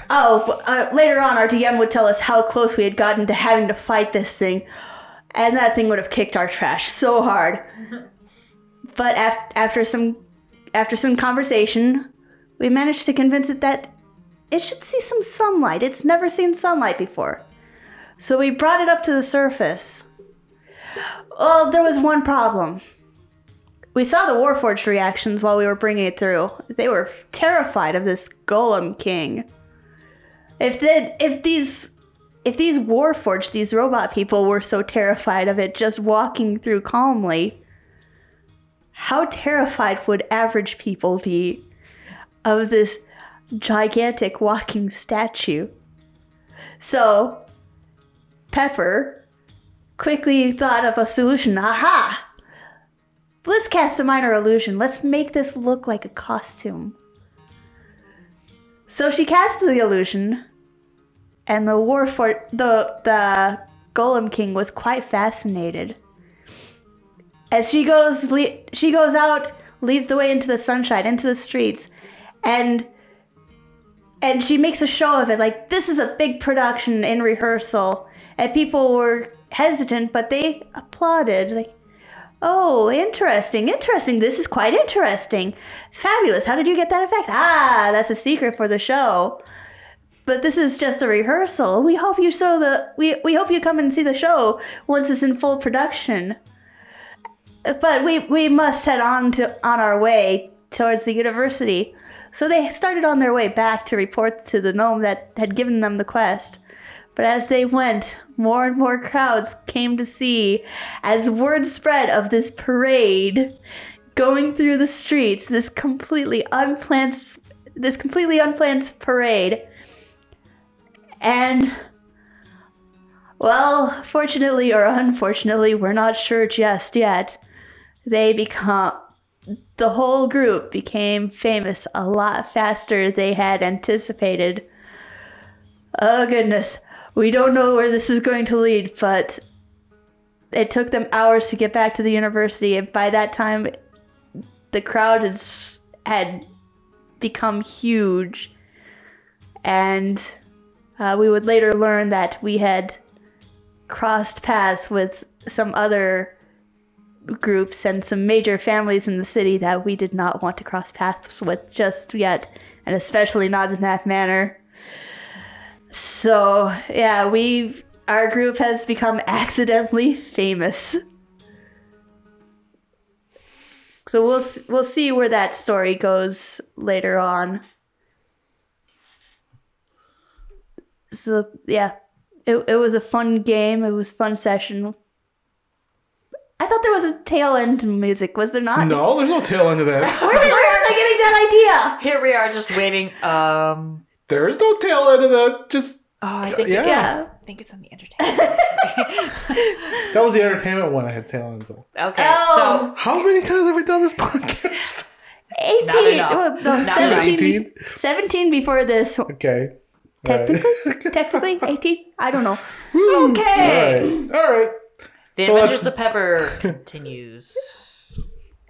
Oh, uh, later on, our DM would tell us how close we had gotten to having to fight this thing, and that thing would have kicked our trash so hard. But af- after some after some conversation, we managed to convince it that it should see some sunlight. It's never seen sunlight before. So we brought it up to the surface. Well, there was one problem. We saw the Warforged reactions while we were bringing it through. They were terrified of this Golem King. if the if these if these warforged these robot people were so terrified of it just walking through calmly, how terrified would average people be of this gigantic walking statue? So, Pepper quickly thought of a solution. Aha! Let's cast a minor illusion. Let's make this look like a costume. So she cast the illusion, and the war for the the Golem King was quite fascinated. As she goes, le- she goes out, leads the way into the sunshine, into the streets, and and she makes a show of it. Like this is a big production in rehearsal, and people were hesitant, but they applauded. Like, oh, interesting, interesting. This is quite interesting. Fabulous. How did you get that effect? Ah, that's a secret for the show. But this is just a rehearsal. We hope you show the we we hope you come and see the show once it's in full production. But we we must head on to on our way towards the university. So they started on their way back to report to the gnome that had given them the quest. But as they went, more and more crowds came to see as word spread of this parade going through the streets, this completely unplanned this completely unplanned parade. And well, fortunately or unfortunately, we're not sure just yet. They become the whole group became famous a lot faster than they had anticipated. Oh goodness, we don't know where this is going to lead, but it took them hours to get back to the university, and by that time, the crowd has, had become huge. And uh, we would later learn that we had crossed paths with some other groups and some major families in the city that we did not want to cross paths with just yet, and especially not in that manner. So, yeah, we our group has become accidentally famous. So we'll we'll see where that story goes later on. So yeah, it it was a fun game. It was fun session. I thought there was a tail end to music. Was there not? No, there's no tail end to that. Where, where was I getting that idea? Here we are just waiting. Um, There's no tail end to that. Just oh, I think yeah. Yeah. I think it's on the entertainment. That was the entertainment one I had tail ends on. okay, Oh. How many times have we done this podcast? 18. Not enough. well, no, Not 17, 17 before this. Okay. All right. Technically? Technically? 18? I don't know. Okay. right. All right. The So Adventures of Pepper continues.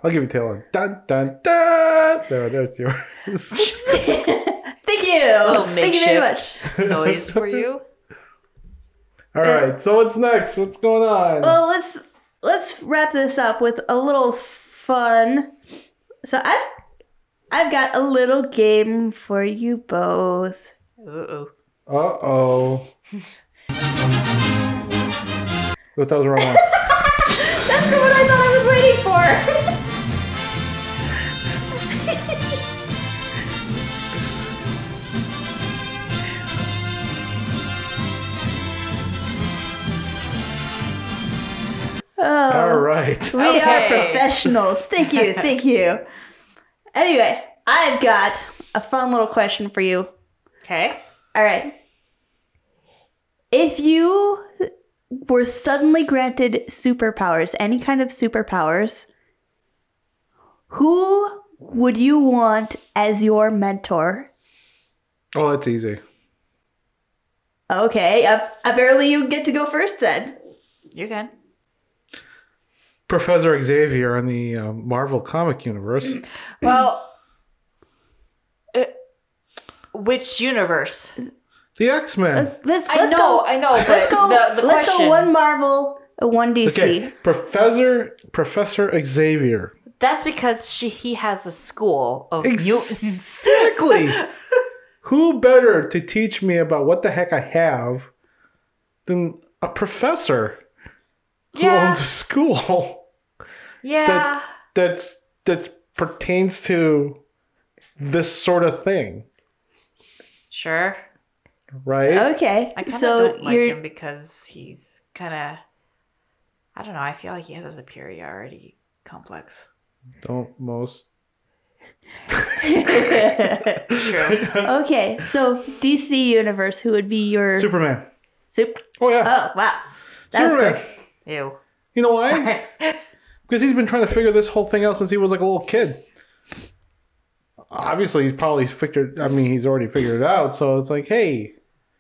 I'll give you tail end. Dun dun dun. There, there's yours. Thank you. Thank you very much. makeshift noise for you. All right. So what's next? What's going on? Well, let's let's wrap this up with a little fun. So I've I've got a little game for you both. Uh-oh. Uh oh. What that was wrong? one. That's what I thought I was waiting for. oh. All right. We are professionals. Thank you. Thank you. Anyway, I've got a fun little question for you. Okay. All right. If you were suddenly granted superpowers, any kind of superpowers, who would you want as your mentor? Oh, that's easy. Okay, uh, apparently you get to go first then. You're good. Professor Xavier on the uh, Marvel comic universe. Well, uh, which universe? The X Men. Let's, I let's know, go. I know, Let's go. the- the let's question- go one Marvel, uh, one DC. Okay, Professor Professor Xavier. That's because she he has a school of mu- Exactly. Who better to teach me about what the heck I have than a professor who Yeah. owns a school yeah. that that's that pertains to this sort of thing? Sure. Right? Okay. I kind of so don't like you're him because he's kind of. I don't know. I feel like he has a superiority complex. Don't most. True. okay. So DC universe, who would be your Superman. Sup- Oh yeah, Oh wow, that was Superman. quick. Ew. You know why? Because he's been trying to figure this whole thing out since he was like a little kid. Obviously, he's probably figured. I mean, he's already figured it out. So it's like, hey,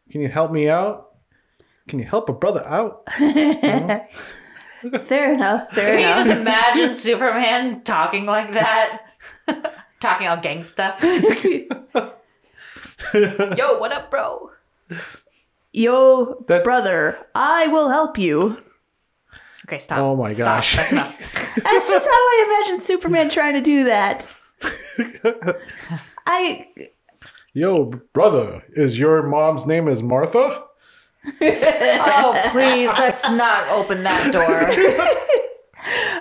can you help me out? Can you help a brother out? Fair enough. Fair Can you just imagine Superman talking like that? talking all gang stuff. Yo, what up, bro? Yo, That's- brother, I will help you. Okay, stop. Oh my Stop. gosh. That's enough. That's just how I imagine Superman trying to do that. I Yo, brother, is your mom's name is Martha? Oh, please, let's not open that door.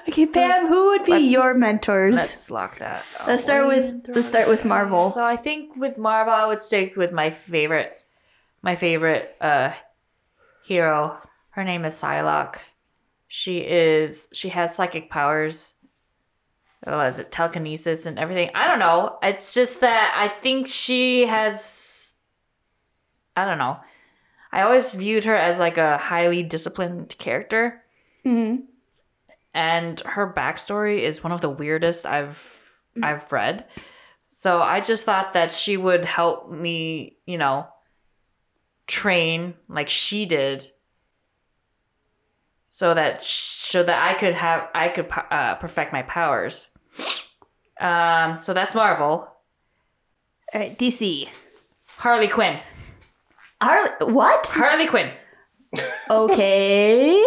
okay, Pam. Who would be Let's- your mentors? Let's, Let's lock that. start with let's start with Marvel. So I think with Marvel, I would stick with my favorite, my favorite uh hero. Her name is Psylocke. She is she has psychic powers, uh, the telekinesis and everything. I don't know. It's just that I think she has. I don't know. I always viewed her as like a highly disciplined character, Mhm. and her backstory is one of the weirdest I've I've read. So I just thought that she would help me, you know, train like she did, so that so that I could have I could uh, perfect my powers. Um, so that's Marvel. All right, DC. Harley Quinn. Harley, what? Harley Quinn. Okay.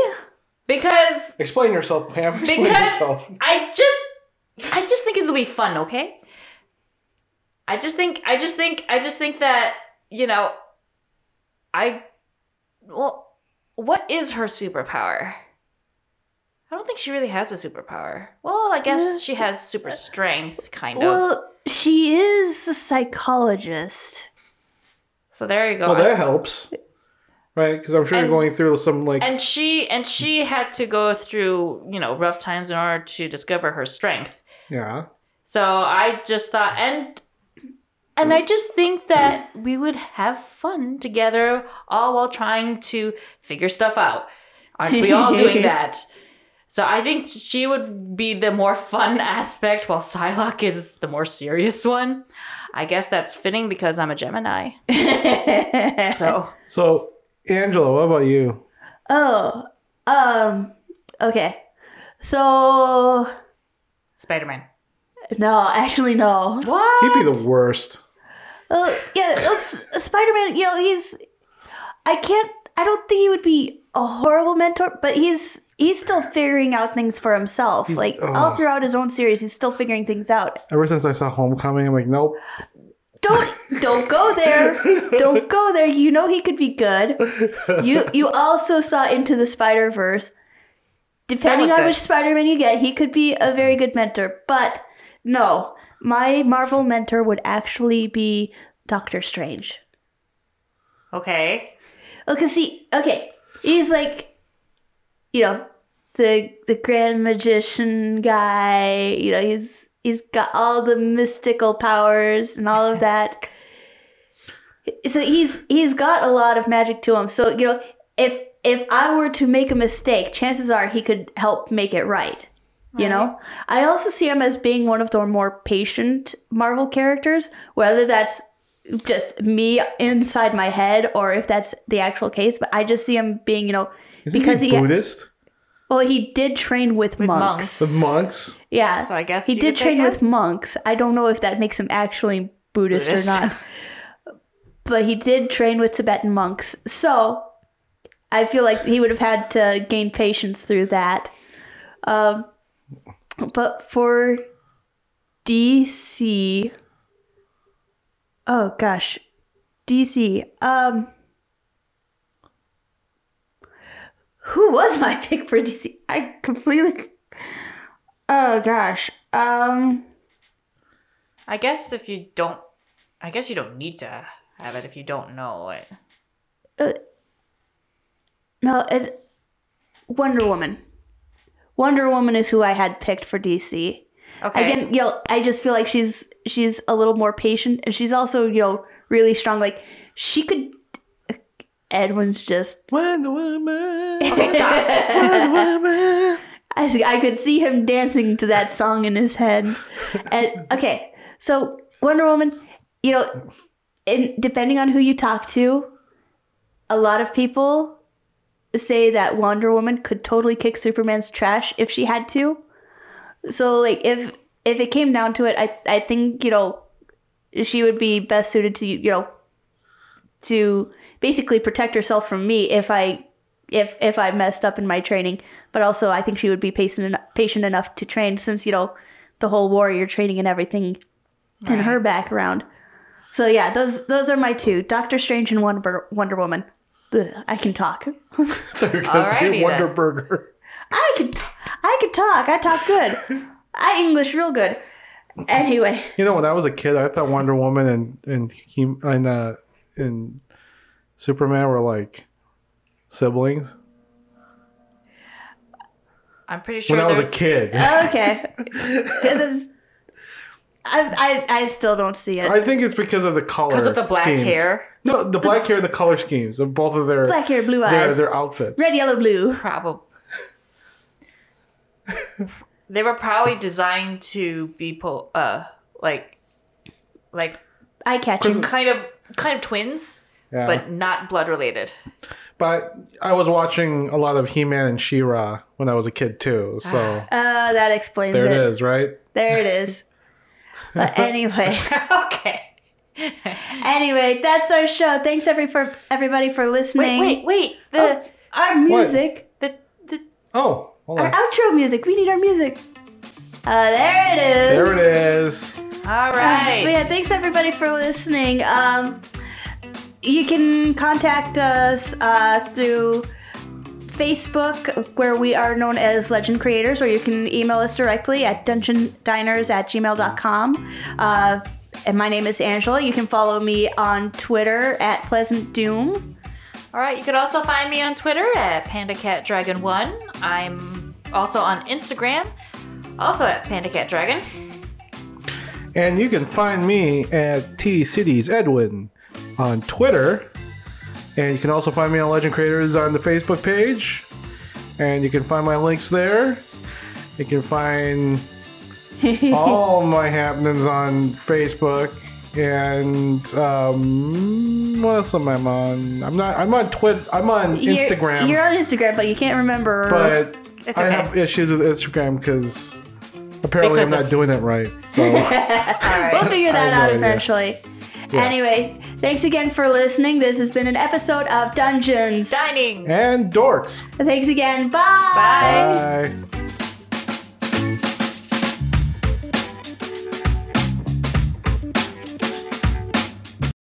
Because Explain yourself, Pam. Explain because yourself. I just I just think it'll be fun, okay? I just think I just think I just think that, you know, I well what is her superpower? I don't think she really has a superpower. Well, I guess uh, she has super uh, strength, kind of. Well, she is a psychologist. So there you go. Well, that helps, right? Because I'm sure And- you're going through some like. and she and she had to go through, you know, rough times in order to discover her strength. yeah. So I just thought, and and I just think that we would have fun together, all while trying to figure stuff out. Aren't we all doing that? So I think she would be the more fun aspect, while Psylocke is the more serious one. I guess that's fitting because I'm a Gemini. So So, Angela, what about you? Oh, um, okay. So, Spider Man. No, actually, no. What? He'd be the worst. Well, yeah, uh, uh, Spider Man, you know, he's. I can't. I don't think he would be a horrible mentor, but he's he's still figuring out things for himself. He's- like all throughout his own series, he's still figuring things out. Ever since I saw Homecoming, I'm like, nope. Don't don't go there. Don't go there. You know he could be good. You you also saw Into the Spider Verse. Depending on good. which Spider Man you get, he could be a very good mentor. But no, my Marvel mentor would actually be Doctor Strange. Okay. Okay, see, okay, he's like, you know, the the grand magician guy. You know, he's he's got all the mystical powers and all of that. so he's he's got a lot of magic to him. So you know, if if I were to make a mistake, chances are he could help make it right. You know, I also see him as being one of the more patient Marvel characters, whether that's just me inside my head or if that's the actual case. But I just see him being, you know, Isn't because he he, Buddhist? well, he did train with, With monks. The monks? Yeah, So I guess he did train with monks. I don't know if that makes him actually Buddhist, Buddhist. or not, but he did train with Tibetan monks. So I feel like he would have had to gain patience through that. Um, but for DC, oh gosh, DC. Um, who was my pick for DC? I completely. Oh gosh. Um. I guess if you don't, I guess you don't need to have it if you don't know it. no, it, Wonder Woman. Wonder Woman is who I had picked for DC. Okay. Again, you know, I just feel like she's she's a little more patient, and she's also you know really strong. Like she could. Edwin's just. Wonder Woman. Okay, stop. Wonder Woman. I, s- I could see him dancing to that song in his head. And okay, so Wonder Woman, you know, in, depending on who you talk to, a lot of people say that Wonder Woman could totally kick Superman's trash if she had to. So like if if it came down to it, I I think you know she would be best suited to you know to basically protect herself from me if I if if I messed up in my training. But also, I think she would be patient en- patient enough to train since you know the whole warrior training and everything in her background. So yeah, those those are my two: Doctor Strange and Wonder Wonder Woman. Ugh, I can talk. They're gonna say Alrighty Wonder then. Burger. I can t- I can talk. I talk good. I English real good. Anyway, You know, when I was a kid, I thought Wonder Woman and and he and uh and Superman were like siblings. I'm pretty sure When I was a there's- kid, okay. It is- I, I I still don't see it. I think it's because of the color. because of the black schemes. hair? No, the black hair, and the color schemes of both of their Black hair, blue their, eyes. their outfits. Red, yellow, blue. Probably. they were probably designed to be po- uh like like Eye catching. kind of kind of twins, Yeah. but not blood related. But I was watching a lot of He-Man and She-Ra when I was a kid too. So Uh, that explains there it. it is, right? There it is. but anyway, okay. anyway, that's our show. Thanks every for everybody for listening. Wait, wait, wait. The Oh, our music, the the Oh, hold our outro music. We need our music. Uh, there it is. There it is. All right. Uh, yeah, thanks everybody for listening. Um, you can contact us uh, through Facebook, where we are known as Legend Creators, or you can email us directly at dungeondiners at gmail.com. Uh, and my name is Angela. You can follow me on Twitter at Pleasant Doom. All right, you can also find me on Twitter at PandaCatDragon1. I'm also on Instagram, also at PandaCatDragon. And you can find me at T Cities Edwin on Twitter. And you can also find me on Legend Creators on the Facebook page. And you can find my links there. You can find all my happenings on Facebook. And um, what else am I on? I'm not. I'm on Twitter. I'm on You're- Instagram. You're, on Instagram, but you can't remember. but It's I have issues with Instagram because apparently Because I'm not of- doing it right. So. All right. We'll figure that out no idea. eventually. Anyway, thanks again for listening. This has been an episode of Dungeons. Dinings. and dorks. Thanks again. Bye. Bye. Bye.